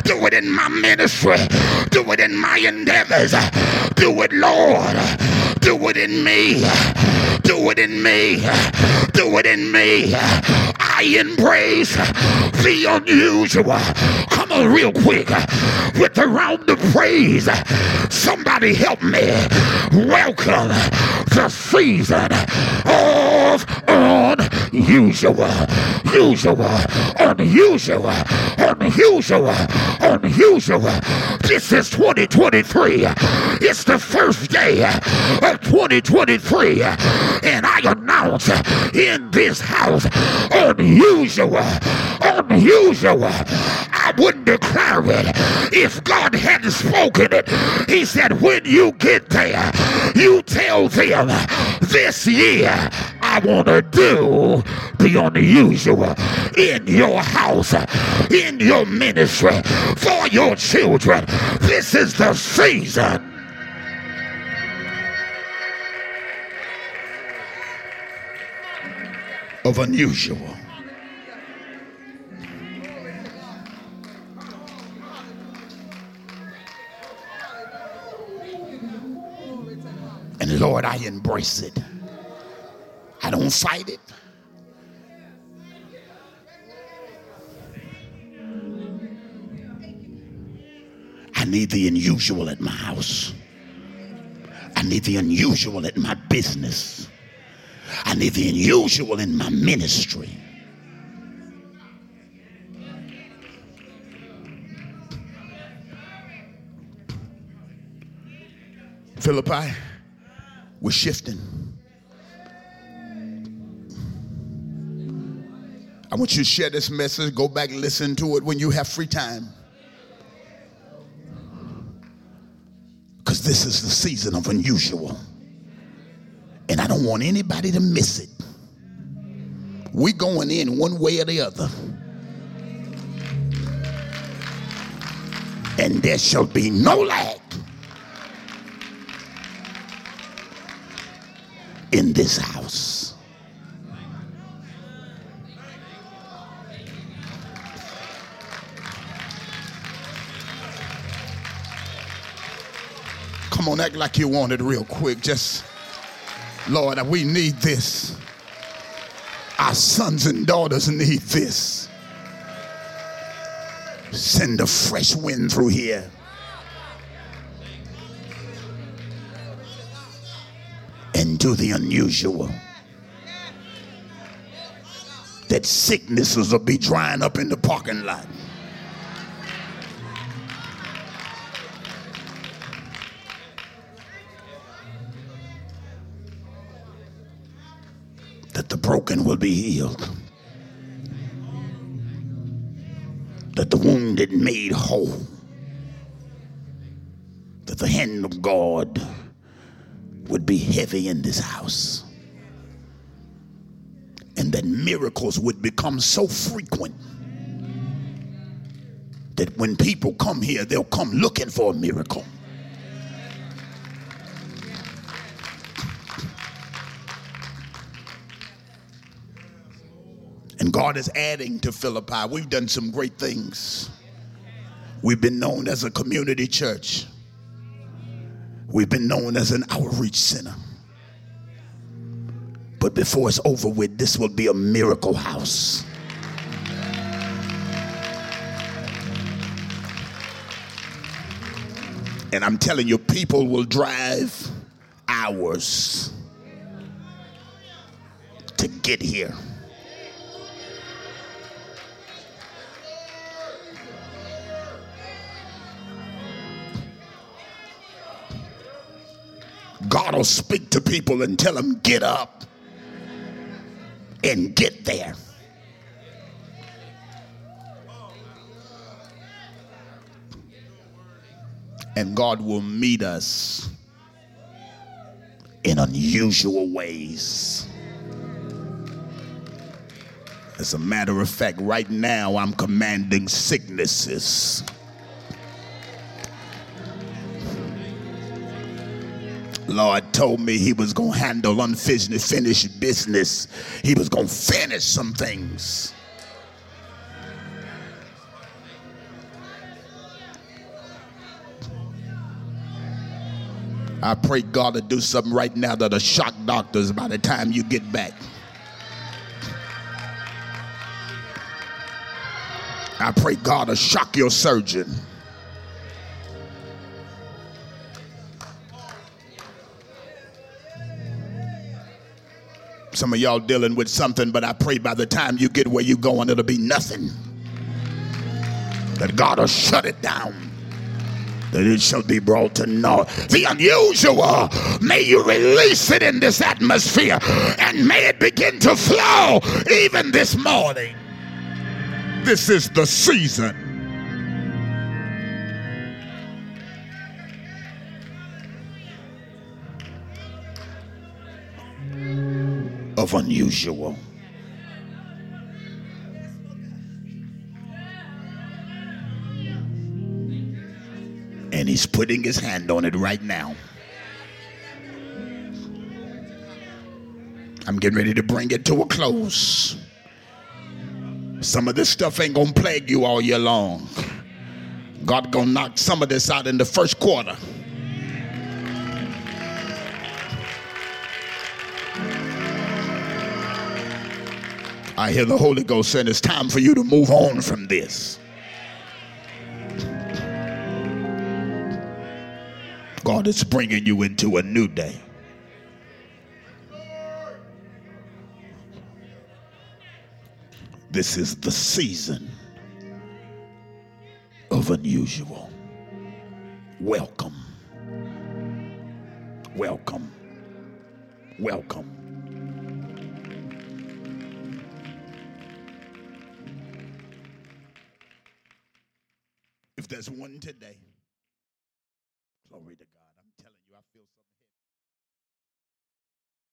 Do it in my ministry. Do it in my endeavors. Do it, Lord. Do it in me. Do it in me. Do it in me. I embrace the unusual. Come on, real quick, with the round of praise. Somebody help me. Welcome the season of unusual, usual, unusual, unusual, unusual. This is 2023. It's the first day of 2023, and I announce in this house unusual, unusual. unusual. I wouldn't declare it if God hadn't spoken it. He said, when you get there, you tell them this year I want to do the unusual in your house, in your ministry, for your children. This is the season. Of unusual. And Lord, I embrace it. I don't fight it. I need the unusual at my house. I need the unusual at my business. I need the unusual in my ministry. Philippi, we're shifting. I want you to share this message. Go back and listen to it when you have free time. Because this is the season of unusual. And I don't want anybody to miss it. We're going in one way or the other. And there shall be no lag in this house. Come on, act like you want it real quick. Just, Lord, we need this. Our sons and daughters need this. Send a fresh wind through here. Do the unusual. That sicknesses will be drying up in the parking lot. that the broken will be healed. That the wounded made whole. That the hand of God would be heavy in this house. And that miracles would become so frequent that when people come here, they'll come looking for a miracle. And God is adding to Philippi. We've done some great things. We've been known as a community church. We've been known as an outreach center. But before it's over with, this will be a miracle house. And I'm telling you, people will drive hours to get here. God will speak to people and tell them, get up and get there. And God will meet us in unusual ways. As a matter of fact, right now I'm commanding sicknesses. Lord told me he was going to handle unfinished business. He was going to finish some things. I pray God to do something right now that'll shock doctors by the time you get back. I pray God to shock your surgeon. Some of y'all dealing with something, but I pray by the time you get where you're going, it'll be nothing. That God will shut it down. That it shall be brought to naught. The unusual, may you release it in this atmosphere and may it begin to flow even this morning. This is the season of unusual. And he's putting his hand on it right now. I'm getting ready to bring it to a close. Some of this stuff ain't gonna plague you all year long. God gonna knock some of this out in the first quarter. I hear the Holy Ghost saying it's time for you to move on from this. God is bringing you into a new day. This is the season of unusual. Welcome. Welcome. Welcome. there's one today. Glory to